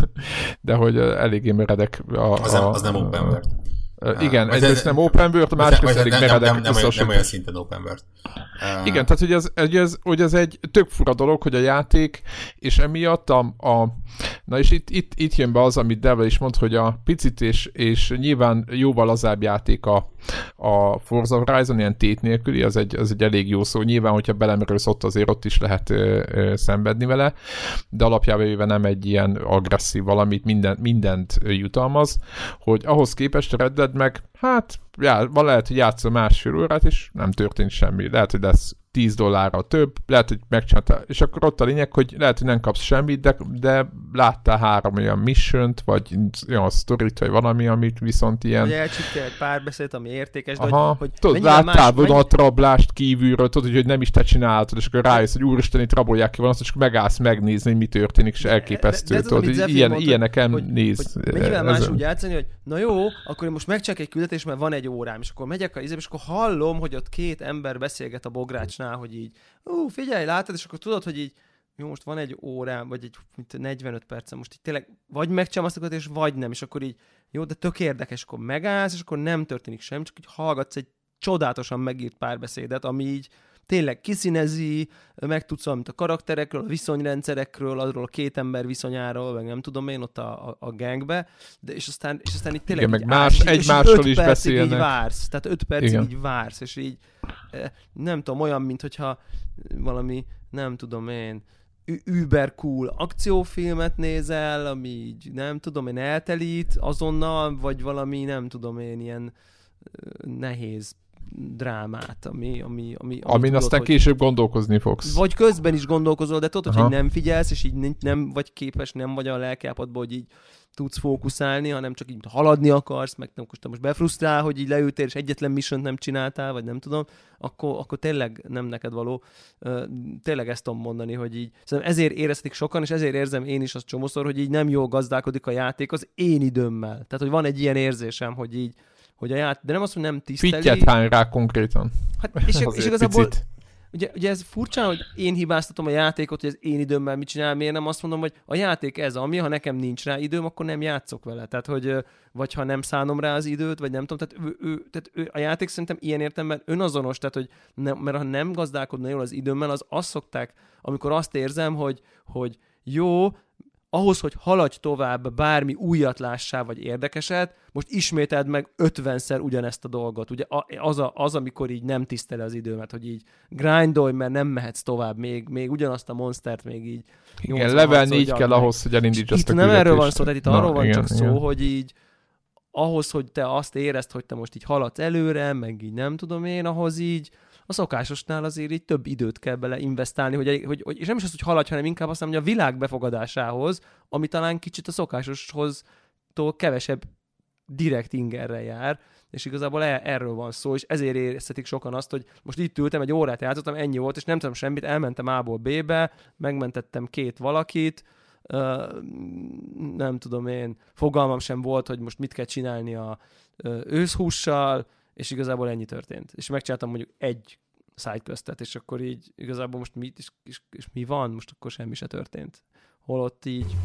(laughs) de hogy eléggé meredek a... Az, nem, az nem open world. Uh, igen, uh, egyrészt nem open world, a másrészt elég meredek. Nem, nem, nem, nem olyan szinten open world. Uh, igen, tehát hogy ez, hogy, ez, hogy ez egy tök fura dolog, hogy a játék, és emiatt a, a na és itt, itt, itt jön be az, amit Devil is mond, hogy a picit és, és nyilván jóval lazább játék a, a Forza Horizon, ilyen tét nélküli, az egy, az egy elég jó szó. Nyilván, hogyha belemerülsz ott, azért ott is lehet ö, ö, szenvedni vele, de alapjában véve nem egy ilyen agresszív valamit, minden, mindent jutalmaz, hogy ahhoz képest Red Dead meg, hát já, lehet, hogy játszol másfél órát, és nem történt semmi. Lehet, hogy lesz 10 dollárra több, lehet, hogy megcsinálta, és akkor ott a lényeg, hogy lehet, hogy nem kapsz semmit, de, de láttál három olyan mission vagy olyan sztorit, vagy valami, amit viszont ilyen... Elcsíptél egy párbeszéd, ami értékes, de Aha, hogy, hogy tudod, láttál más, vonatrablást kívülről, tudod, hogy nem is te csináltad, és akkor rájössz, hogy úristen, itt rabolják ki van azt, és akkor megállsz megnézni, hogy mi történik, és elképesztő, de, de, tudod, hogy ilyen, mondta, ilyeneken hogy, néz. Hogy mennyivel más úgy játszani, hogy na jó, akkor én most megcsak egy küldetés, mert van egy órám, és akkor megyek a izébe, és akkor hallom, hogy ott két ember beszélget a bogrács Twitch-nál, hogy így, ú, figyelj, látod, és akkor tudod, hogy így, jó, most van egy órám, vagy egy mint 45 percem, most így tényleg vagy megcsámasztogat, és vagy nem, és akkor így, jó, de tök érdekes, akkor megállsz, és akkor nem történik semmi, csak így hallgatsz egy csodálatosan megírt párbeszédet, ami így tényleg kiszínezi, meg tudsz valamit a karakterekről, a viszonyrendszerekről, arról a két ember viszonyáról, meg nem tudom én ott a, a, a gangbe, de és aztán, és aztán itt tényleg Igen, meg más, egymásról is beszélnek. így vársz, tehát öt percig Igen. így vársz, és így nem tudom, olyan, mint hogyha valami, nem tudom én, über cool akciófilmet nézel, ami így, nem tudom én, eltelít azonnal, vagy valami, nem tudom én, ilyen nehéz drámát, ami... ami, ami Amin tudod, aztán hogy... később gondolkozni fogsz. Vagy közben is gondolkozol, de tudod, Aha. hogy nem figyelsz, és így nem vagy képes, nem vagy a lelkápadban, hogy így tudsz fókuszálni, hanem csak így haladni akarsz, meg nem most befrusztrál, hogy így leültél, és egyetlen mission nem csináltál, vagy nem tudom, akkor, akkor tényleg nem neked való. tényleg ezt tudom mondani, hogy így szerintem ezért érezhetik sokan, és ezért érzem én is azt csomószor, hogy így nem jól gazdálkodik a játék az én időmmel. Tehát, hogy van egy ilyen érzésem, hogy így hogy a ját, de nem azt, hogy nem tiszteli. Fittyet hány rá konkrétan. Hát, és, (laughs) és igazából, picit. ugye, ugye ez furcsa, hogy én hibáztatom a játékot, hogy az én időmmel mit csinál, miért nem azt mondom, hogy a játék ez ami, ha nekem nincs rá időm, akkor nem játszok vele. Tehát, hogy vagy ha nem szánom rá az időt, vagy nem tudom, tehát, ő, ő, tehát ő, a játék szerintem ilyen értelemben önazonos, tehát, hogy nem, mert ha nem gazdálkodna jól az időmmel, az azt szokták, amikor azt érzem, hogy, hogy jó, ahhoz, hogy haladj tovább bármi újat lássál, vagy érdekeset, most ismételd meg ötvenszer ugyanezt a dolgot. Ugye az, a, az amikor így nem tiszteli az időmet, hogy így grindolj, mert nem mehetsz tovább, még, még ugyanazt a monstert még így Igen, level 4 kell meg. ahhoz, hogy elindíts ezt a nem erről van szó, tehát itt Na, arról van igen, csak igen. szó, hogy így ahhoz, hogy te azt érezd, hogy te most így haladsz előre, meg így nem tudom én, ahhoz így a szokásosnál azért így több időt kell bele investálni, hogy, hogy, hogy és nem is az, hogy haladj, hanem inkább azt mondom, hogy a világ befogadásához, ami talán kicsit a szokásoshoz kevesebb direkt ingerre jár, és igazából e- erről van szó, és ezért érezhetik sokan azt, hogy most itt ültem, egy órát játszottam, ennyi volt, és nem tudom semmit, elmentem A-ból B-be, megmentettem két valakit, nem tudom én, fogalmam sem volt, hogy most mit kell csinálni a őszhússal, és igazából ennyi történt. És megcsináltam mondjuk egy sidequestet, és akkor így igazából most mit, és, és, és mi van? Most akkor semmi se történt. Holott így,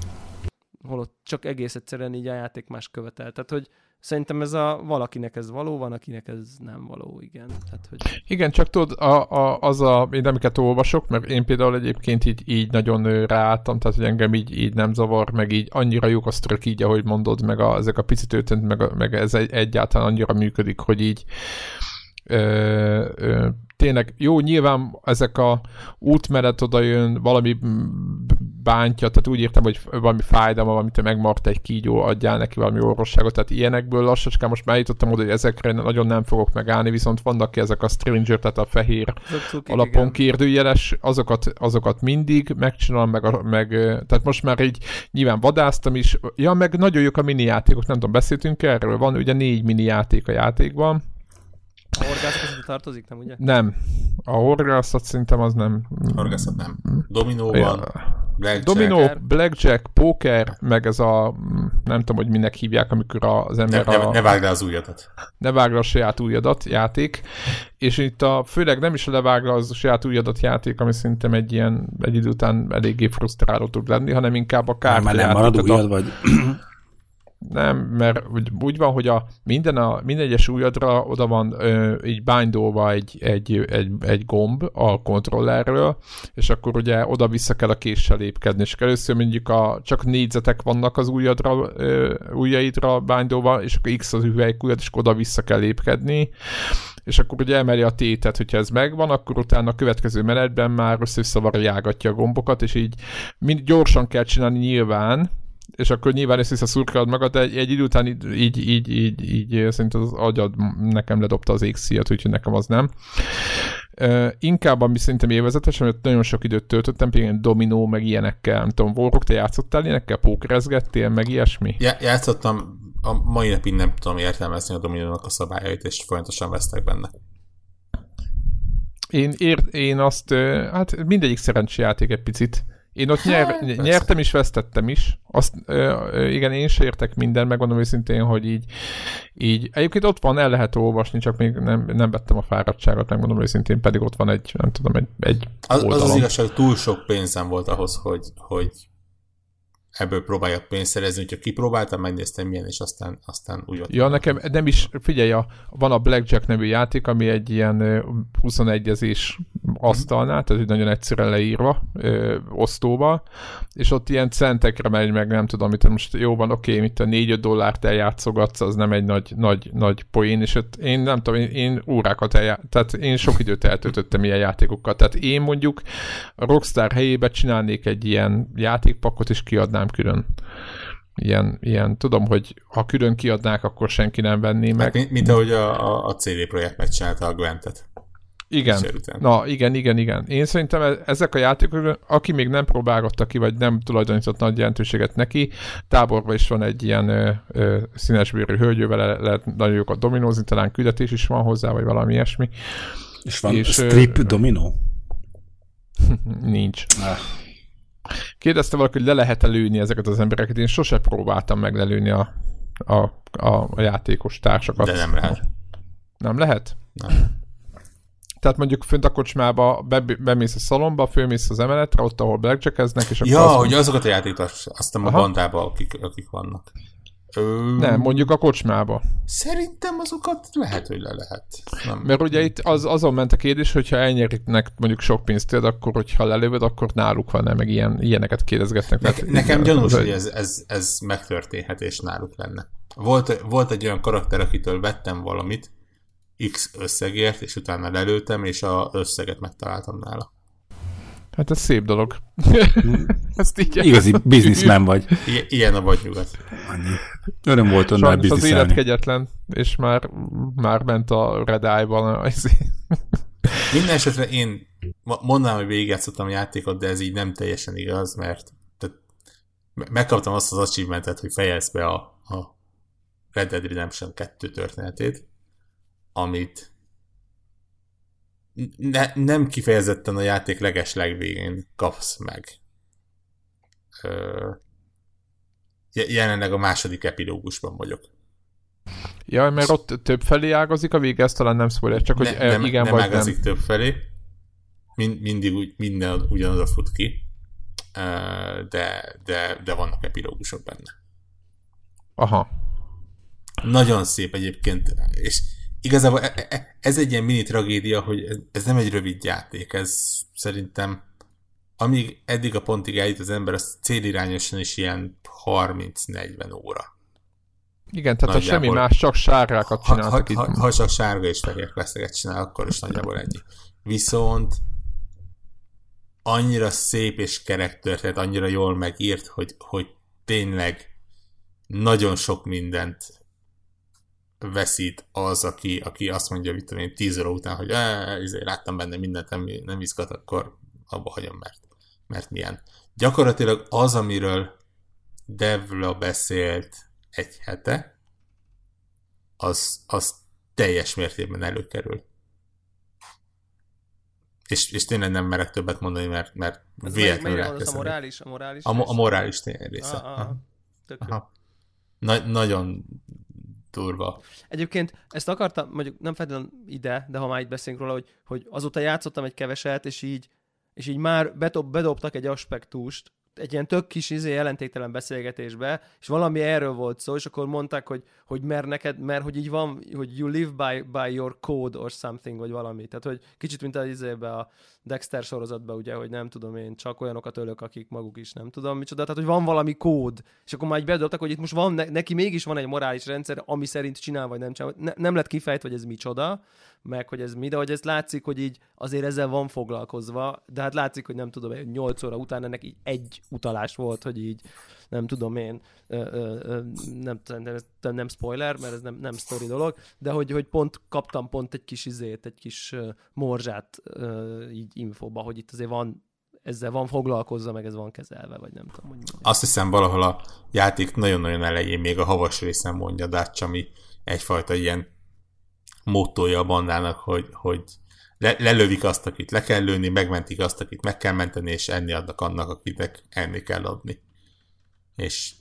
holott csak egész egyszerűen így a játék más követel. Tehát, hogy Szerintem ez a valakinek ez való, van, akinek ez nem való, igen. Tehát, hogy... Igen, csak tudod, a, a, az a, én amiket olvasok, mert én például egyébként így, így nagyon ráálltam, tehát hogy engem így, így nem zavar, meg így annyira jók a sztrök így, ahogy mondod, meg a, ezek a picit ötönt, meg, meg ez egy, egyáltalán annyira működik, hogy így ö, ö, tényleg jó, nyilván ezek a útmenet oda jön, valami bántja, tehát úgy írtam, hogy valami fájdalma, valamit megmart egy kígyó, adjál neki valami orvosságot, tehát ilyenekből lassacskán most már jutottam oda, hogy ezekre nagyon nem fogok megállni, viszont vannak ki ezek a Stranger, tehát a fehér Zucuk, alapon igen. kérdőjeles, azokat, azokat mindig megcsinálom, meg, a, meg, tehát most már így nyilván vadáztam is, ja, meg nagyon jók a mini játékok, nem tudom, beszéltünk erről, van ugye négy mini játék a játékban, a horgászat az tartozik, nem ugye? Nem. A horgászat szerintem az nem. Horgászat nem. Dominó van. Ja. Blackjack. Dominó, blackjack, poker, meg ez a, nem tudom, hogy minek hívják, amikor az ember ne, a... Ne, ne vágd az ujjadat. Ne vágd a saját ujjadat játék. És itt a, főleg nem is levág le az a saját ujjadat játék, ami szerintem egy ilyen, egy idő után eléggé frusztráló tud lenni, hanem inkább a kártya Már nem marad ujjad, vagy nem, mert úgy, van, hogy a minden, a, minden egyes ujjadra oda van ö, így bindolva egy, egy, egy, egy gomb a kontrollerről, és akkor ugye oda-vissza kell a késsel lépkedni, és először mondjuk a, csak négyzetek vannak az ujjadra, ö, ujjaidra bindolva, és akkor X az ujjad, és oda-vissza kell lépkedni, és akkor ugye emeli a tétet, hogyha ez megvan, akkor utána a következő menetben már össze-visszavarjágatja a gombokat, és így mind gyorsan kell csinálni nyilván, és akkor nyilván ezt visszaszurkálod magad, de egy, egy idő után így, így, így, így, így szerintem az agyad nekem ledobta az égszíjat, úgyhogy nekem az nem. Uh, inkább, ami szerintem élvezetes, mert nagyon sok időt töltöttem, például dominó, meg ilyenekkel, nem tudom, Warrock, te játszottál ilyenekkel, pókerezgettél, meg ilyesmi? Ja, játszottam, a mai napig nem tudom értelmezni a dominónak a szabályait, és folyamatosan vesztek benne. Én, ér, én azt, hát mindegyik szerencséjáték egy picit, én ott nyer, hát, nyertem is, vesztettem is. Azt, ö, igen, én is értek minden, megmondom őszintén, hogy így, így, egyébként ott van, el lehet olvasni, csak még nem, nem vettem a fáradtságot, megmondom őszintén, pedig ott van egy, nem tudom, egy, egy az, az az igazság, túl sok pénzem volt ahhoz, hogy, hogy ebből próbáljak pénzt szerezni, hogyha kipróbáltam, megnéztem milyen, és aztán, aztán úgy Ja, van. nekem nem is, figyelj, a, van a Blackjack nevű játék, ami egy ilyen 21 ezés asztalnál, tehát nagyon egyszerűen leírva, ö, osztóba, és ott ilyen centekre megy meg, nem tudom, mit most jó van, oké, okay, mit a 4-5 dollárt eljátszogatsz, az nem egy nagy, nagy, nagy poén, és ott én nem tudom, én, én órákat eljá... tehát én sok időt eltöltöttem ilyen játékokkal, tehát én mondjuk a Rockstar helyébe csinálnék egy ilyen játékpakot, és kiadnám külön ilyen, ilyen, tudom, hogy ha külön kiadnák, akkor senki nem venné meg. Hát, mint, mint ahogy a, a, a CD Projekt megcsinálta a Gwentet. Igen. Na, igen, igen, igen. Én szerintem e- ezek a játékok, aki még nem próbálgatta ki, vagy nem tulajdonított nagy jelentőséget neki, táborban is van egy ilyen ö, ö, színesbőrű hölgyővel, le, lehet nagyon jókat dominózni, talán küldetés is van hozzá, vagy valami ilyesmi. És van és, strip ö, dominó? (laughs) Nincs. Ah. Kérdezte valaki, hogy le lehet-e lőni ezeket az embereket. Én sose próbáltam meg lelőni a, a, a, a játékos társakat. De nem lehet. Nem lehet? Nem. Tehát mondjuk fönt a kocsmába be, bemész a szalomba, fölmész az emeletre, ott, ahol blackjackeznek, és akkor Ja, hogy azokat a játékokat, azt a bandába, akik, akik vannak. Ö... Nem, mondjuk a kocsmába. Szerintem azokat lehet, hogy le lehet. Nem. Mert ugye itt az, azon ment a kérdés, hogyha elnyeriknek mondjuk sok pénzt tőled, akkor hogyha lelövöd, akkor náluk van-e, meg ilyen, ilyeneket kérdezgetnek. Ne, tehát, nekem gyanús, hogy ez, ez, ez megtörténhet, és náluk lenne. Volt, volt egy olyan karakter, akitől vettem valamit, X összegért, és utána lelőttem, és az összeget megtaláltam nála. Hát ez szép dolog. (laughs) Ezt így Igazi bizniszmen vagy. I- ilyen a vadnyugat. Öröm volt önnel bizniszelni. az élet kegyetlen, és már, már ment a Red Eye-ban. (laughs) Minden esetre én mondanám, hogy végigjátszottam a játékot, de ez így nem teljesen igaz, mert tehát megkaptam azt az achievementet, hogy fejezd be a, a Red Dead Redemption 2 történetét, amit ne, nem kifejezetten a játék leges legvégén kapsz meg. ö, jelenleg a második epilógusban vagyok. Ja, mert ott több felé ágazik a vége, ez talán nem spoiler, csak hogy ne, nem, igen nem vagy ágazik nem. több felé. Mind, mindig úgy, minden ugyanoda fut ki, de, de, de vannak epilógusok benne. Aha. Nagyon szép egyébként, és igazából e, e, ez egy ilyen mini tragédia, hogy ez nem egy rövid játék, ez szerintem amíg eddig a pontig eljut az ember, az célirányosan is ilyen 30-40 óra. Igen, tehát ha semmi más, csak sárgákat csináltak ha, ha, ha, ha csak sárga és fehér kveszteket csinál, akkor is nagyjából ennyi. Viszont annyira szép és kerek történet, annyira jól megírt, hogy, hogy tényleg nagyon sok mindent veszít az, aki, aki azt mondja, hogy tudom én, tíz óra után, hogy izé, láttam benne mindent, nem, nem izgat, akkor abba hagyom, mert, mert milyen. Gyakorlatilag az, amiről Devla beszélt egy hete, az, az teljes mértékben előkerül. És, és tényleg nem merek többet mondani, mert, mert véletlenül elkezdem. A morális, a morális, a, a morális része. Ah, ah, Aha. Na, nagyon durva. Egyébként ezt akartam, mondjuk nem feltétlenül ide, de ha már itt beszélünk róla, hogy, hogy azóta játszottam egy keveset, és így, és így már bedob, bedobtak egy aspektust, egy ilyen tök kis izé jelentéktelen beszélgetésbe, és valami erről volt szó, és akkor mondták, hogy, hogy mert neked, mert hogy így van, hogy you live by, by your code or something, vagy valami. Tehát, hogy kicsit, mint az izébe a Dexter sorozatban, ugye, hogy nem tudom én, csak olyanokat ölök, akik maguk is nem tudom micsoda. Tehát, hogy van valami kód, és akkor már egy bedobtak, hogy itt most van, neki mégis van egy morális rendszer, ami szerint csinál, vagy nem csinál. Ne, nem lett kifejtve, hogy ez micsoda, meg hogy ez mi, de hogy ez látszik, hogy így azért ezzel van foglalkozva, de hát látszik, hogy nem tudom, 8 óra után ennek így egy utalás volt, hogy így nem tudom én, nem, nem, nem spoiler, mert ez nem, nem sztori dolog, de hogy, hogy pont kaptam pont egy kis izét, egy kis morzsát így infóba, hogy itt azért van ezzel van foglalkozza, meg ez van kezelve, vagy nem tudom, hogy. Azt hiszem valahol a játék nagyon-nagyon elején még a havas részen mondja Dutch, ami egyfajta ilyen mottoja a bandának, hogy, hogy le, lelövik azt, akit le kell lőni, megmentik azt, akit meg kell menteni, és enni adnak annak, akinek enni kell adni. És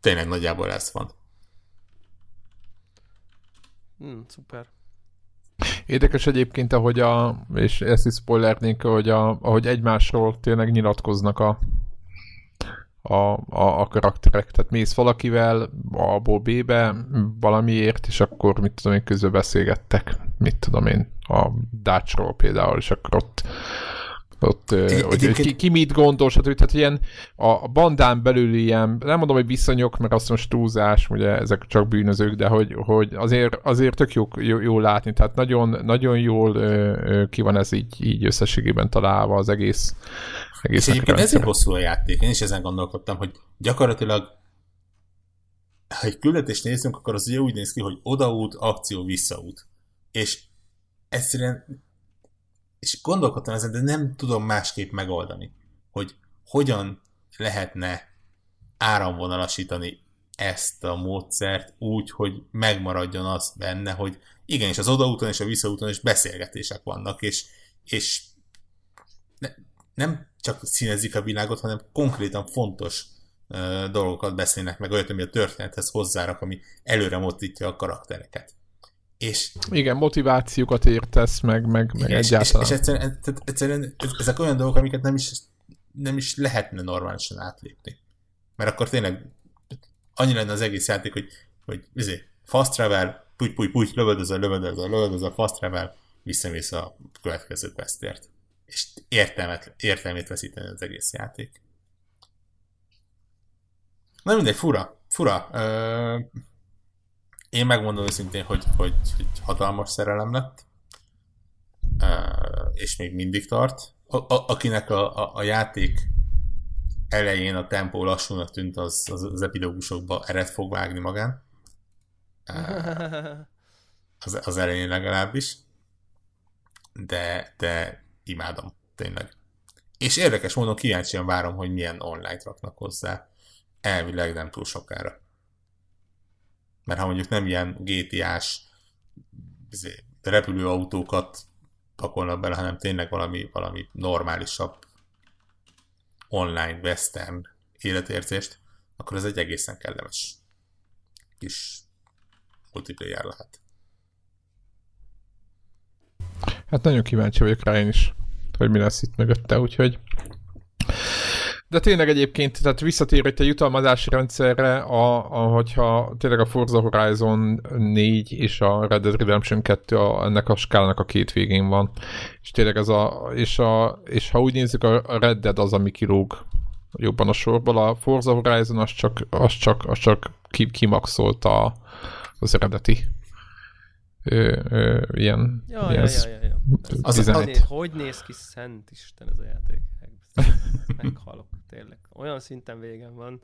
tényleg nagyjából ez van. Hmm, szuper. Érdekes egyébként, ahogy a, és ezt is spoilernénk, hogy a, ahogy egymásról tényleg nyilatkoznak a, a, a, a karakterek. Tehát mész valakivel A-ból B-be valamiért, és akkor mit tudom én, közben beszélgettek, mit tudom én, a Dutchról például, és akkor ott ott, hogy, hogy ki, ki, mit gondol, stb. Tehát ilyen a bandán belül ilyen, nem mondom, hogy viszonyok, mert azt most túlzás, ugye ezek csak bűnözők, de hogy, hogy azért, azért tök jó, jó, jó látni, tehát nagyon, nagyon jól ö, ki van ez így, így összességében találva az egész, egész És egyébként ezért hosszú a játék, én is ezen gondolkodtam, hogy gyakorlatilag ha egy küldetést nézzünk, akkor az ugye úgy néz ki, hogy odaút, akció, visszaút. És egyszerűen és gondolkodtam ezen, de nem tudom másképp megoldani, hogy hogyan lehetne áramvonalasítani ezt a módszert úgy, hogy megmaradjon az benne, hogy igenis az odaúton és a visszaúton is beszélgetések vannak, és, és ne, nem csak színezik a világot, hanem konkrétan fontos uh, dolgokat beszélnek meg, olyat, ami a történethez hozzárak, ami előre mozdítja a karaktereket. És, Igen, motivációkat értesz, meg, meg, meg igen, egyáltalán. És, és egyszerűen, egyszerűen ezek olyan dolgok, amiket nem is, nem is lehetne normálisan átlépni. Mert akkor tényleg annyi lenne az egész játék, hogy, hogy izé, fast travel, puty, puty, puty, lövöldözöl, lövöldözöl, lövöldözöl, fast travel, visszamész a következő questért. És értelmet, értelmét veszíteni az egész játék. Na mindegy, fura, fura. Ö, én megmondom őszintén, hogy, hogy, hogy hatalmas szerelem lett, és még mindig tart. A, a, akinek a, a, a játék elején a tempó lassúnak tűnt, az, az, az epidógusokba eret fog vágni magán. Az, az elején legalábbis. De, de imádom, tényleg. És érdekes módon kíváncsian várom, hogy milyen online-t raknak hozzá. Elvileg nem túl sokára. Mert ha mondjuk nem ilyen GTA-s izé, repülőautókat pakolnak bele, hanem tényleg valami, valami normálisabb online western életérzést, akkor ez egy egészen kellemes kis multiplayer lehet. Hát nagyon kíváncsi vagyok rá én is, hogy mi lesz itt mögötte, úgyhogy de tényleg egyébként, tehát visszatér itt a jutalmazási rendszerre, a, a, hogyha tényleg a Forza Horizon 4 és a Red Dead Redemption 2 a, ennek a skálának a két végén van. És tényleg ez a, és, a, és ha úgy nézzük, a Red Dead az, ami kirúg jobban a sorból, a Forza Horizon az csak, az csak, az csak kimaxolta az eredeti ö, ö, ilyen, ja, ilyen ja, ja, ja, ja. Az, az, az, hogy néz ki szent Isten ez a játék? (laughs) Meghalok, tényleg. Olyan szinten végem van.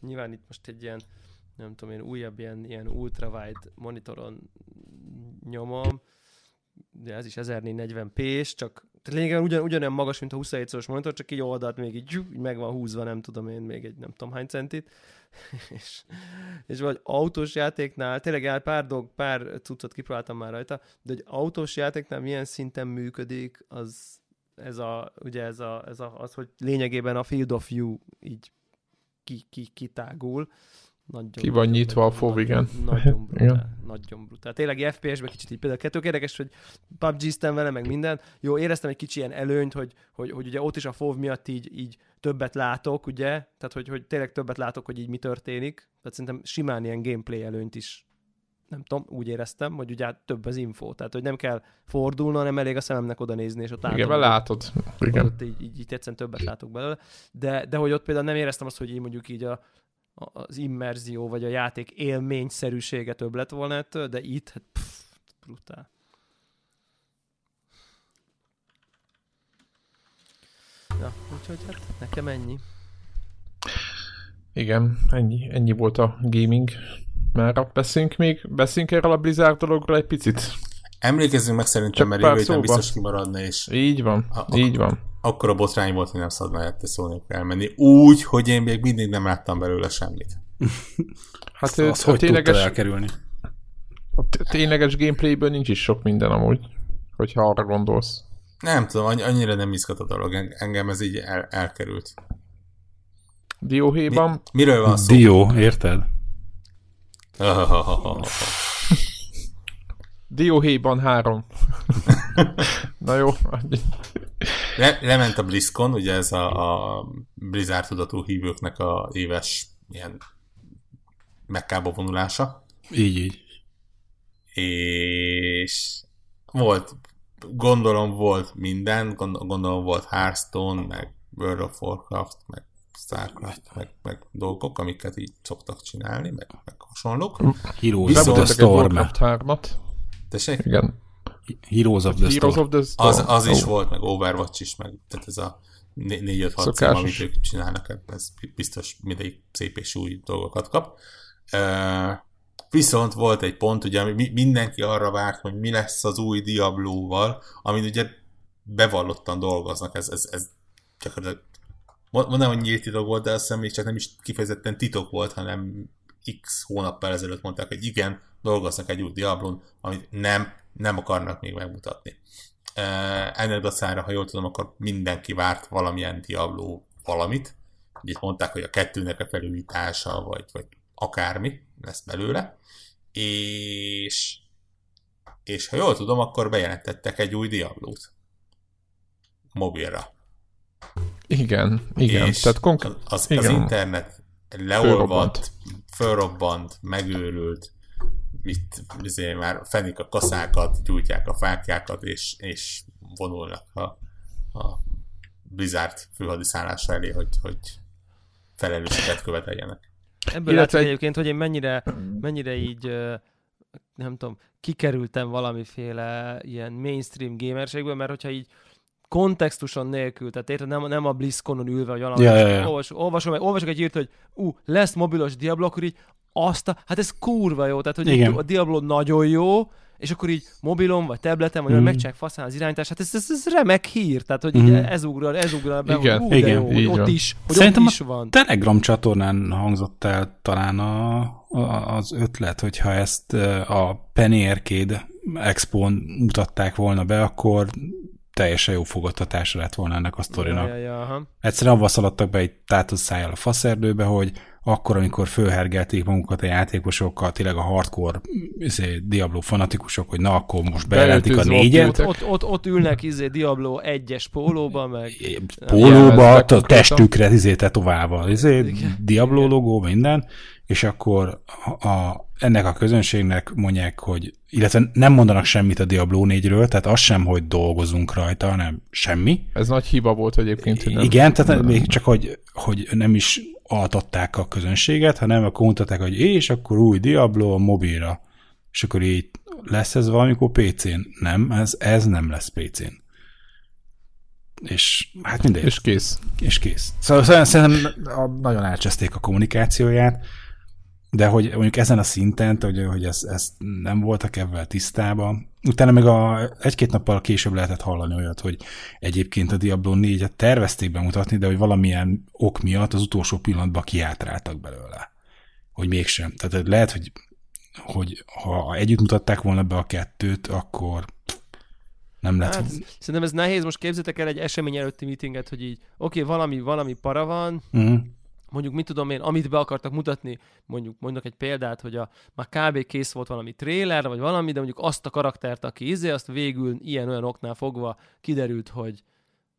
Nyilván itt most egy ilyen, nem tudom én, újabb ilyen, ilyen ultrawide monitoron nyomom, de ez is 1440p-s, csak tehát lényegében ugyan, ugyanolyan magas, mint a 27 szoros monitor, csak így oldalt még így, így meg van húzva, nem tudom én, még egy nem tudom hány centit. (laughs) és, és vagy autós játéknál, tényleg pár dolg, pár cuccot kipróbáltam már rajta, de egy autós játéknál milyen szinten működik, az ez a, ugye ez, a, ez a, az, hogy lényegében a field of view így ki, ki, kitágul. Nagyon, Ki van nyitva a fog, igen. (laughs) Nagyon brutál, igen. nagyon brutál. Tényleg FPS-ben kicsit így például kettők érdekes, hogy PUBG-ztem vele, meg minden. Jó, éreztem egy kicsi ilyen előnyt, hogy, hogy, hogy ugye ott is a FOV miatt így, így többet látok, ugye? Tehát, hogy, hogy tényleg többet látok, hogy így mi történik. Tehát szerintem simán ilyen gameplay előnyt is nem tudom, úgy éreztem, hogy ugye több az info, tehát hogy nem kell fordulni, hanem elég a szememnek oda nézni, és ott. Igen, látod. Igen. Ott így, így, így egyszerűen többet látok belőle, de, de hogy ott például nem éreztem azt, hogy így mondjuk így a, az immerzió, vagy a játék élményszerűsége több lett volna ettől, de itt, hát pff, brutál. Ja, úgyhogy hát nekem ennyi. Igen, ennyi, ennyi volt a gaming már beszélünk még, beszélünk erről a Blizzard dologról egy picit? Emlékezzünk meg szerintem, mert jövő héten biztos kimaradna, és... Így van, a, így van. Akkor a botrány volt, hogy nem szabad mellette szólni, elmenni. Úgy, hogy én még mindig nem láttam belőle semmit. (laughs) hát az, az hogy tényleges, elkerülni? A tényleges gameplayből nincs is sok minden amúgy, hogyha arra gondolsz. Nem tudom, annyira nem izgat a dolog, engem ez így el, elkerült. Dióhéjban... Mi, miről van szó? Dió, érted? Dióhéjban három. (laughs) Na jó. Le, lement a BlizzCon, ugye ez a, a Blizzard tudatú hívőknek a éves ilyen mekkába vonulása. Így, így. És volt, gondolom volt minden, gondolom volt Hearthstone, meg World of Warcraft, meg Starcraft, meg, meg dolgok, amiket így szoktak csinálni, meg, meg hasonlók. Heroes of the Storm. Tessék? Igen. Heroes of the Heroes Storm. Of the... Az, az is volt, meg Overwatch is, meg tehát ez a 4-5-6 cím, amit ők csinálnak, ez biztos mindegy szép és új dolgokat kap. Uh, viszont volt egy pont, ugye mindenki arra várt, hogy mi lesz az új Diablo-val, amin ugye bevallottan dolgoznak, ez, ez, ez gyakorlatilag mondom, hogy nyílt titok volt, de azt hiszem még csak nem is kifejezetten titok volt, hanem x hónappal ezelőtt mondták, hogy igen, dolgoznak egy új Diablon, amit nem, nem akarnak még megmutatni. Ennek dacára, ha jól tudom, akkor mindenki várt valamilyen Diablo valamit. Ugye mondták, hogy a kettőnek a felújítása, vagy, vagy akármi lesz belőle. És, és ha jól tudom, akkor bejelentettek egy új Diablót mobilra. Igen, igen. És Tehát konk- az, igen. az internet leolvadt, fölrobbant, megőrült, mit, azért már fenik a kaszákat, gyújtják a fákjákat, és, és vonulnak a, a Blizzard főhadiszállása elé, hogy, hogy felelősséget követeljenek. Ebből Illetve egy... egyébként, hogy én mennyire, mennyire így nem tudom, kikerültem valamiféle ilyen mainstream gamerségből, mert hogyha így kontextuson nélkül, tehát érted, nem, nem a BlizzConon ülve, vagy valami, ja, ja, ja. Olvas, olvasom, olvasok egy írt, hogy ú, lesz mobilos Diablo, akkor így azt a, hát ez kurva jó, tehát hogy Igen. a Diablo nagyon jó, és akkor így mobilon, vagy tableten, vagy mm. megcsinálják faszán az irányítás, hát ez, ez, ez remek hír, tehát hogy mm. ez ugral, ez ugral be, Igen. hogy, Igen, jó, hogy ott is, hogy Szerintem ott is van. Telegram csatornán hangzott el talán a, a, az ötlet, hogyha ezt a Penny Arcade Expo-n mutatták volna be, akkor teljesen jó fogadtatása lett volna ennek a sztorinak. Ja, ja, ja, Egyszerűen avval szaladtak be egy tátott szájjal a faszerdőbe, hogy akkor, amikor fölhergelték magukat a játékosokkal, tényleg a hardcore izé, Diablo fanatikusok, hogy na, akkor most bejelentik a négyet. Ott, ott, ott, ott ülnek izé Diablo egyes pólóba, meg... Pólóba, a testükre izé tetoválva, izé, Diablo logó, minden, és akkor a, ennek a közönségnek mondják, hogy, illetve nem mondanak semmit a Diablo 4-ről, tehát az sem, hogy dolgozunk rajta, hanem semmi. Ez nagy hiba volt egyébként. Hogy nem, Igen, tehát nem, még csak, hogy, hogy nem is altatták a közönséget, hanem akkor mutatták, hogy és akkor új Diablo a mobilra. És akkor így lesz ez valamikor PC-n? Nem, ez, ez nem lesz PC-n. És hát mindegy. És kész. És kész. Szóval szerintem nagyon elcseszték a kommunikációját, de hogy mondjuk ezen a szinten, hogy, hogy ezt, ezt nem voltak ebben tisztában. Utána meg a, egy-két nappal később lehetett hallani olyat, hogy egyébként a Diablo 4-et tervezték bemutatni, de hogy valamilyen ok miatt az utolsó pillanatban kiátráltak belőle. Hogy mégsem. Tehát lehet, hogy, hogy ha együtt mutatták volna be a kettőt, akkor nem lett. Hát, szerintem ez nehéz. Most képzeljétek el egy esemény előtti meetinget, hogy így, oké, okay, valami, valami para van, uh-huh mondjuk mit tudom én, amit be akartak mutatni, mondjuk mondok egy példát, hogy a, már kb. kész volt valami trailer, vagy valami, de mondjuk azt a karaktert, aki izé, azt végül ilyen-olyan oknál fogva kiderült, hogy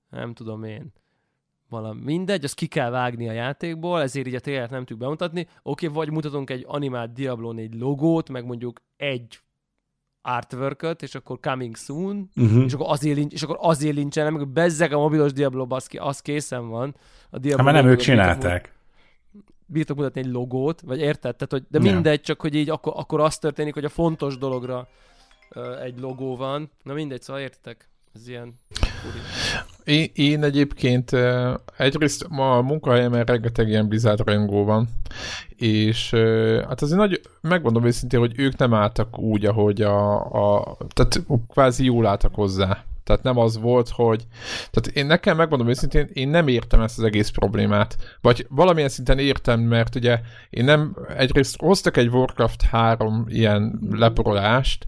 nem tudom én, valami mindegy, azt ki kell vágni a játékból, ezért így a trailert nem tudjuk bemutatni. Oké, okay, vagy mutatunk egy animált Diablo 4 logót, meg mondjuk egy artwork és akkor coming soon, uh-huh. és akkor azért, lincs, és akkor azért lincselnek, meg bezzeg a mobilos Diablo, baszki, az készen van. A Diablo hát, mert nem ők csinálták bírtok mutatni egy logót, vagy érted? Tehát, hogy, de mindegy, csak hogy így akkor, akkor az történik, hogy a fontos dologra uh, egy logó van. Na mindegy, szóval értitek? Ez ilyen én, én egyébként egyrészt ma a munkahelyemen rengeteg ilyen Blizzard rajongó van, és hát azért nagy, megmondom őszintén, hogy ők nem álltak úgy, ahogy a, a tehát kvázi jól álltak hozzá. Tehát nem az volt, hogy... Tehát én nekem megmondom őszintén, én nem értem ezt az egész problémát. Vagy valamilyen szinten értem, mert ugye én nem... Egyrészt hoztak egy Warcraft 3 ilyen leporolást,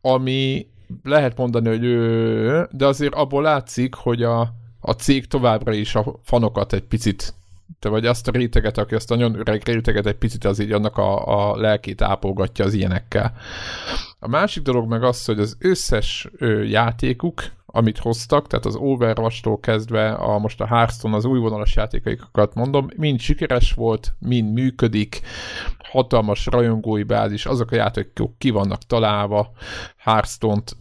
ami lehet mondani, hogy ő, de azért abból látszik, hogy a, a cég továbbra is a fanokat egy picit te vagy azt a réteget, aki azt a nagyon öreg réteget egy picit az így annak a, a lelkét ápolgatja az ilyenekkel. A másik dolog meg az, hogy az összes ö, játékuk, amit hoztak, tehát az Overwatch-tól kezdve a, most a Hearthstone, az új vonalas játékaikat mondom, mind sikeres volt, mind működik, hatalmas rajongói bázis, azok a játékok ki vannak találva, Hearthstone-t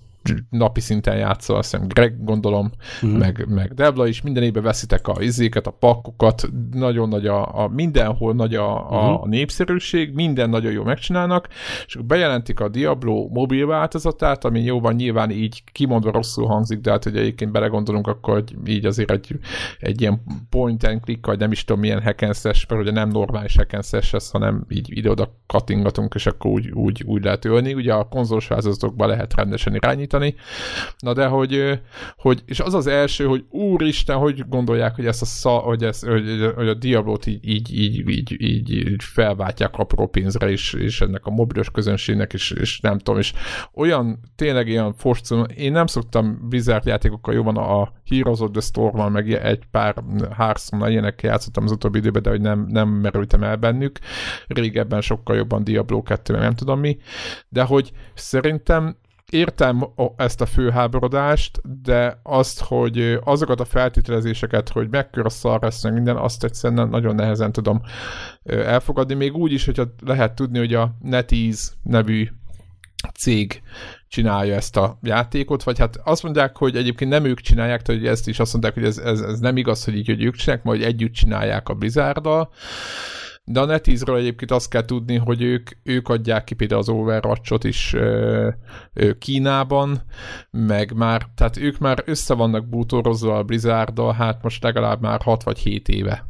napi szinten játszol, azt hiszem Greg gondolom, uh-huh. meg, meg Debla is, minden évben veszitek a izéket, a pakkokat, nagyon nagy a, a mindenhol nagy a, uh-huh. a mhm. népszerűség, minden nagyon jó megcsinálnak, és bejelentik a Diablo mobil változatát, ami jóban nyilván így kimondva rosszul hangzik, de hát hogy egyébként belegondolunk, akkor így azért egy, egy ilyen point and click, vagy nem is tudom milyen hack and slash, mert ugye nem normális hack and slash ez, hanem így ide-oda kattingatunk, és akkor úgy, úgy, úgy lehet ölni. Ugye a konzolos lehet rendesen irányítani, állítani. Na de hogy, hogy és az az első, hogy úristen, hogy gondolják, hogy ezt a sza, hogy, ezt, hogy, hogy a Diablo-t így, így, így, így, így, így felváltják apró pénzre, és, és ennek a mobilos közönségnek, és, és nem tudom, és olyan, tényleg ilyen forcum, én nem szoktam Blizzard játékokkal jobban a Heroes of the Storm-mal, meg egy pár Hearthstone-nal ilyenekkel játszottam az utóbbi időben, de hogy nem, nem merültem el bennük. Régebben sokkal jobban Diablo 2, nem tudom mi. De hogy szerintem értem ezt a főháborodást, de azt, hogy azokat a feltételezéseket, hogy mekkora szar lesz meg minden, azt egyszerűen nagyon nehezen tudom elfogadni. Még úgy is, hogyha lehet tudni, hogy a NetEase nevű cég csinálja ezt a játékot, vagy hát azt mondják, hogy egyébként nem ők csinálják, tehát hogy ezt is azt mondják, hogy ez, ez, ez nem igaz, hogy így, hogy ők csinálják, majd együtt csinálják a Blizzard-dal, de a NetEase-ről egyébként azt kell tudni, hogy ők, ők adják ki például az Overwatch-ot is ö, ö, Kínában, meg már, tehát ők már össze vannak bútorozva a blizzard hát most legalább már 6 vagy 7 éve.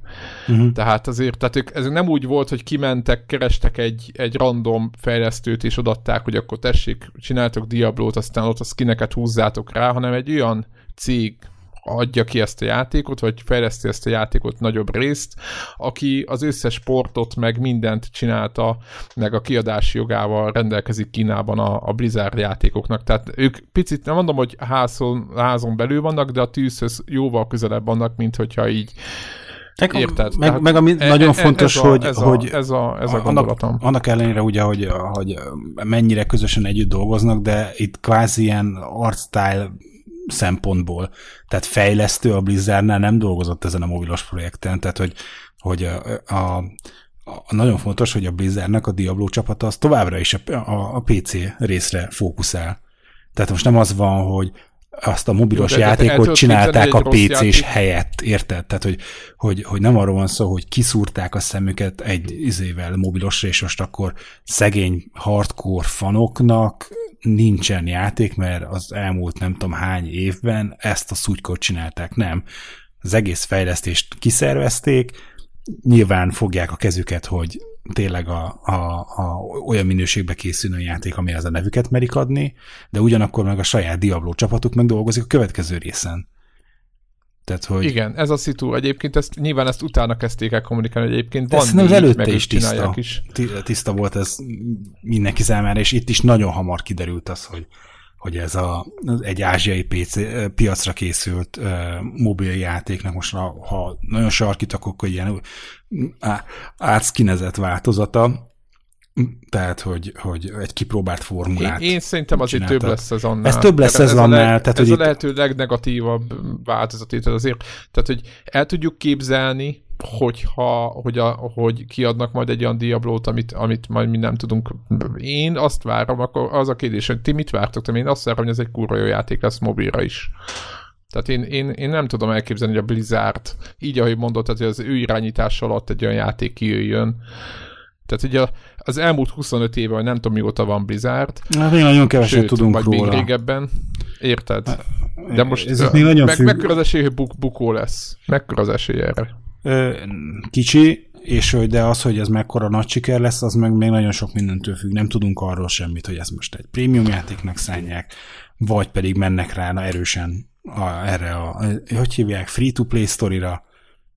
Uh-huh. Tehát azért, tehát ők, ez nem úgy volt, hogy kimentek, kerestek egy, egy random fejlesztőt, és odatták, hogy akkor tessék, csináltok Diablo-t, aztán ott a skineket húzzátok rá, hanem egy olyan cég adja ki ezt a játékot, vagy fejleszti ezt a játékot nagyobb részt, aki az összes sportot, meg mindent csinálta, meg a kiadási jogával rendelkezik Kínában a, a Blizzard játékoknak. Tehát ők picit, nem mondom, hogy házon, házon belül vannak, de a tűzhöz jóval közelebb vannak, mint hogyha így meg, Érted? Meg, meg ami e, nagyon e, fontos, ez hogy, ez hogy a, ez a, ez a gondolatom. Annak, annak ellenére ugye, hogy, hogy mennyire közösen együtt dolgoznak, de itt kvázi ilyen art style szempontból, tehát fejlesztő a Blizzardnál nem dolgozott ezen a mobilos projekten, tehát hogy, hogy a, a, a, nagyon fontos, hogy a Blizzardnak a Diablo csapata az továbbra is a, a, a PC részre fókuszál. Tehát most nem az van, hogy azt a mobilos de, játékot csinálták a PC-s helyett, érted? Tehát, hogy, hogy, hogy nem arról van szó, hogy kiszúrták a szemüket egy izével mobilos és most akkor szegény hardcore fanoknak nincsen játék, mert az elmúlt nem tudom hány évben ezt a szutykot csinálták, nem. Az egész fejlesztést kiszervezték, nyilván fogják a kezüket, hogy tényleg a, a, a, olyan minőségbe készülő játék, ami az a nevüket merik adni, de ugyanakkor meg a saját Diablo csapatuk meg dolgozik a következő részen. Tehát, hogy... Igen, ez a szitu. Egyébként ezt, nyilván ezt utána kezdték el kommunikálni, egyébként van négy, előtte is tiszta, is. tiszta volt ez mindenki számára, és itt is nagyon hamar kiderült az, hogy hogy ez a, egy ázsiai PC, piacra készült uh, mobil játéknak most, ha, nagyon sarkítok, akkor ilyen átszkinezett változata, tehát, hogy, hogy egy kipróbált formulát Én, én szerintem azért több lesz ez annál. Ez több lesz ez, ez annál. Ez, tehát, ez hogy a lehető itt... legnegatívabb változat. Tehát azért, tehát, hogy el tudjuk képzelni, hogyha, hogy, a, hogy kiadnak majd egy olyan Diablót, amit, amit majd mi nem tudunk. Én azt várom, akkor az a kérdés, hogy ti mit vártok? Én azt várom, hogy ez egy kurva jó játék lesz mobilra is. Tehát én, én, én nem tudom elképzelni, hogy a Blizzard, így ahogy mondott, hogy az ő irányítás alatt egy olyan játék kijöjjön. Tehát ugye az elmúlt 25 éve, vagy nem tudom mióta van Blizzard. Hát még nagyon keveset sőt, tudunk vagy róla. még régebben. Érted? Hát, De most ez még nagyon meg, függ... mekkora az esély, hogy buk, bukó lesz? Mekkora az esély erre? kicsi, és de az, hogy ez mekkora nagy siker lesz, az meg még nagyon sok mindentől függ. Nem tudunk arról semmit, hogy ez most egy prémium játéknak szánják, vagy pedig mennek rá na, erősen a, erre a, hogy hívják, free-to-play sztorira.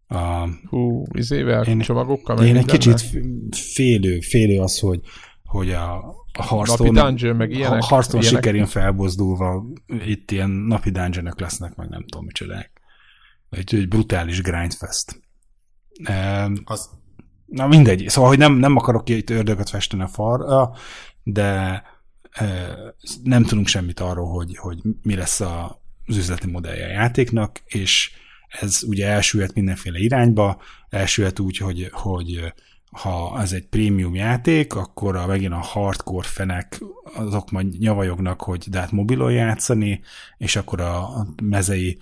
A, Hú, izével, én, csomagokkal? Én egy kicsit félő, félő az, hogy, hogy a, a Hearthstone, napi dungeon, meg ilyenek, a Hearthstone ilyenek. sikerén felbozdulva itt ilyen napi dungeonok lesznek, meg nem tudom micsodák. Egy, egy brutális grindfest. Az... Na mindegy. Szóval, hogy nem, nem akarok itt ördögöt festeni a falra, de nem tudunk semmit arról, hogy, hogy mi lesz a, az üzleti modellje a játéknak, és ez ugye elsülhet mindenféle irányba, elsülhet úgy, hogy, hogy ha ez egy prémium játék, akkor a, megint a hardcore fenek azok majd nyavajognak, hogy de hát mobilon játszani, és akkor a mezei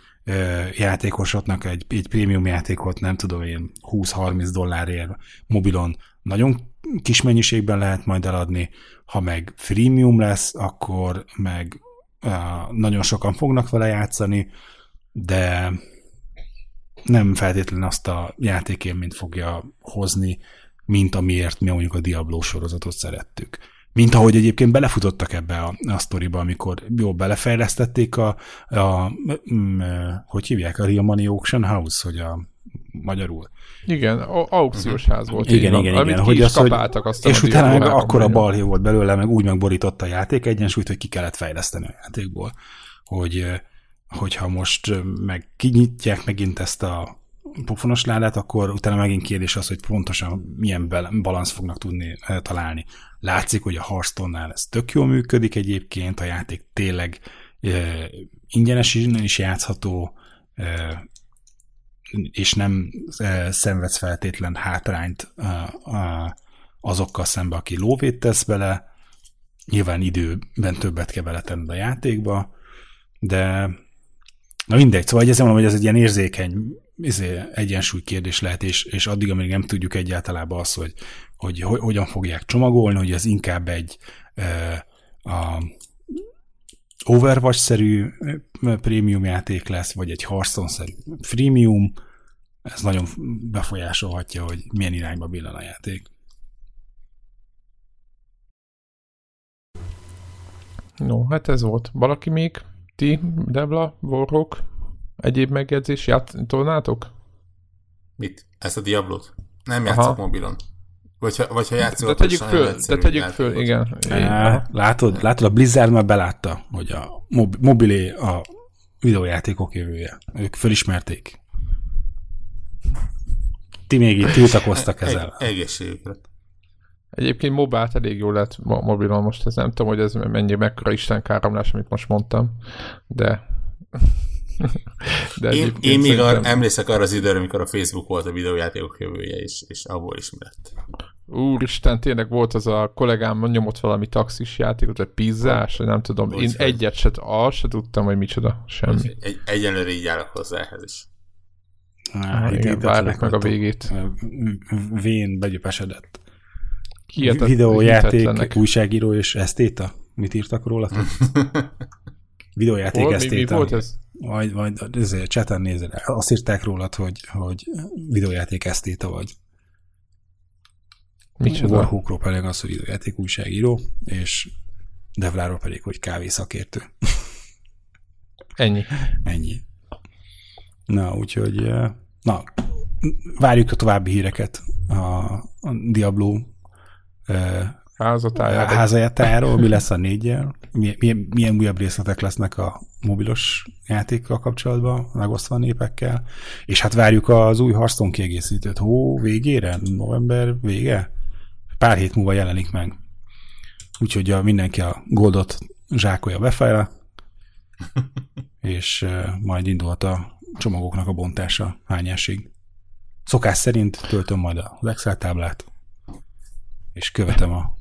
játékosoknak egy, egy prémium játékot, nem tudom én, 20-30 dollárért mobilon nagyon kis mennyiségben lehet majd eladni, ha meg freemium lesz, akkor meg uh, nagyon sokan fognak vele játszani, de nem feltétlenül azt a játékélményt fogja hozni, mint amiért mi mondjuk a Diablo sorozatot szerettük. Mint ahogy egyébként belefutottak ebbe a, a sztoriba, amikor jó belefejlesztették a, a, a, a hogy hívják, a Real Money Auction House, hogy a magyarul. Igen, aukciós ház volt. Igen, igen, igen. Amit hogy az, hogy, aztán és utána meg akkor a balhé volt belőle, meg úgy megborította a játék egyensúlyt, hogy ki kellett fejleszteni a játékból. Hogy, hogyha most meg kinyitják megint ezt a pofonos ládát, akkor utána megint kérdés az, hogy pontosan milyen balansz fognak tudni találni. Látszik, hogy a Hearthstone-nál ez tök jól működik egyébként, a játék tényleg e, ingyenes is játszható, e, és nem e, szenvedsz feltétlen hátrányt e, e, azokkal szembe, aki lóvét tesz bele, nyilván időben többet kell beletenned a játékba, de na mindegy, szóval ezzel mondom, hogy ez egy ilyen érzékeny izé, egyensúly kérdés lehet, és, és addig, amíg nem tudjuk egyáltalában azt, hogy, hogy, hogy hogyan fogják csomagolni, hogy ez inkább egy e, a Overwatch-szerű prémium játék lesz, vagy egy Hearthstone-szerű freemium, ez nagyon befolyásolhatja, hogy milyen irányba billen a játék. No, hát ez volt. Valaki még? Ti, Debla, Vorok? Egyéb megjegyzés játszolnátok? Mit? Ezt a Diablo-t? Nem játszok Aha. mobilon. Vagy ha, vagy ha játszol, de tegyük föl, de tegyük föl, igen. É, látod, látod, a Blizzard már belátta, hogy a mob- mobilé a videójátékok jövője. Ők fölismerték. Ti még itt tiltakoztak ezzel. Egy, egészségükre. Egyébként mobilt elég jól lett mobilon most, ez nem tudom, hogy ez mennyi, mekkora istenkáromlás, amit most mondtam, de de én, én még szerintem... ar, emlékszek arra az időre, amikor a Facebook volt a videójátékok jövője, és, és abból is lett. Úristen, tényleg volt az a kollégám nyomott valami taxis játékot, vagy pizzás, nem tudom. Úgy én egyet se, azt se tudtam, hogy micsoda, semmi. Egy, egyenlőre így állok hozzá ehhez is. Ah, igen, várjuk meg a végét. Vén begyöpesedett. Hihetet, Videójáték, újságíró és esztéta? Mit írtak róla? (laughs) Videójáték Hol, esztéta. Mi, mi volt ez? Vagy, vagy ezért cseten nézed, azt írták rólad, hogy, hogy videójáték esztéta vagy. Micsoda? Warhawkról pedig az, hogy videójáték újságíró, és Devláról pedig, hogy kávészakértő. Ennyi. Ennyi. Na, úgyhogy na, várjuk a további híreket a, a Diablo házatájáról. mi lesz a négyel, milyen, milyen, újabb részletek lesznek a mobilos játékkal kapcsolatban, megosztva a népekkel, és hát várjuk az új Hearthstone kiegészítőt. Hó, végére? November vége? Pár hét múlva jelenik meg. Úgyhogy a, mindenki a Goldot zsákolja befejre, és majd indulhat a csomagoknak a bontása hányásig. Szokás szerint töltöm majd az Excel táblát, és követem a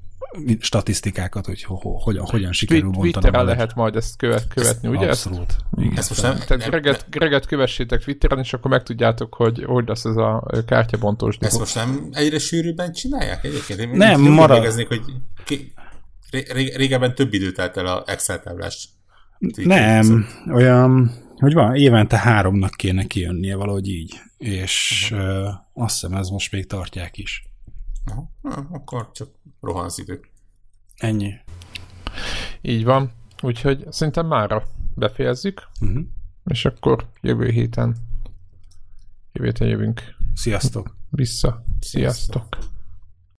statisztikákat, hogy ho, ho, hogyan, hogyan sikerül bontani. Twitteren lehet majd ezt követ, követni, ugye? Abszolút. Igen. Ezt most nem, Tehát Greget, Greget kövessétek Twitteren, és akkor megtudjátok, hogy hogy lesz ez a kártyabontós. Ezt most nem egyre sűrűbben csinálják egyébként? Én nem, marad. hogy ki, régebben több időt telt el a Excel táblás. Nem, olyan, hogy van, évente háromnak kéne kijönnie valahogy így, és uh-huh. uh, azt hiszem ez most még tartják is. Aha, na, akkor csak rohan az idő. Ennyi. Így van. Úgyhogy szerintem mára befejezzük, uh-huh. és akkor jövő héten jövő héten jövünk. Sziasztok! Vissza. Sziasztok! Sziasztok.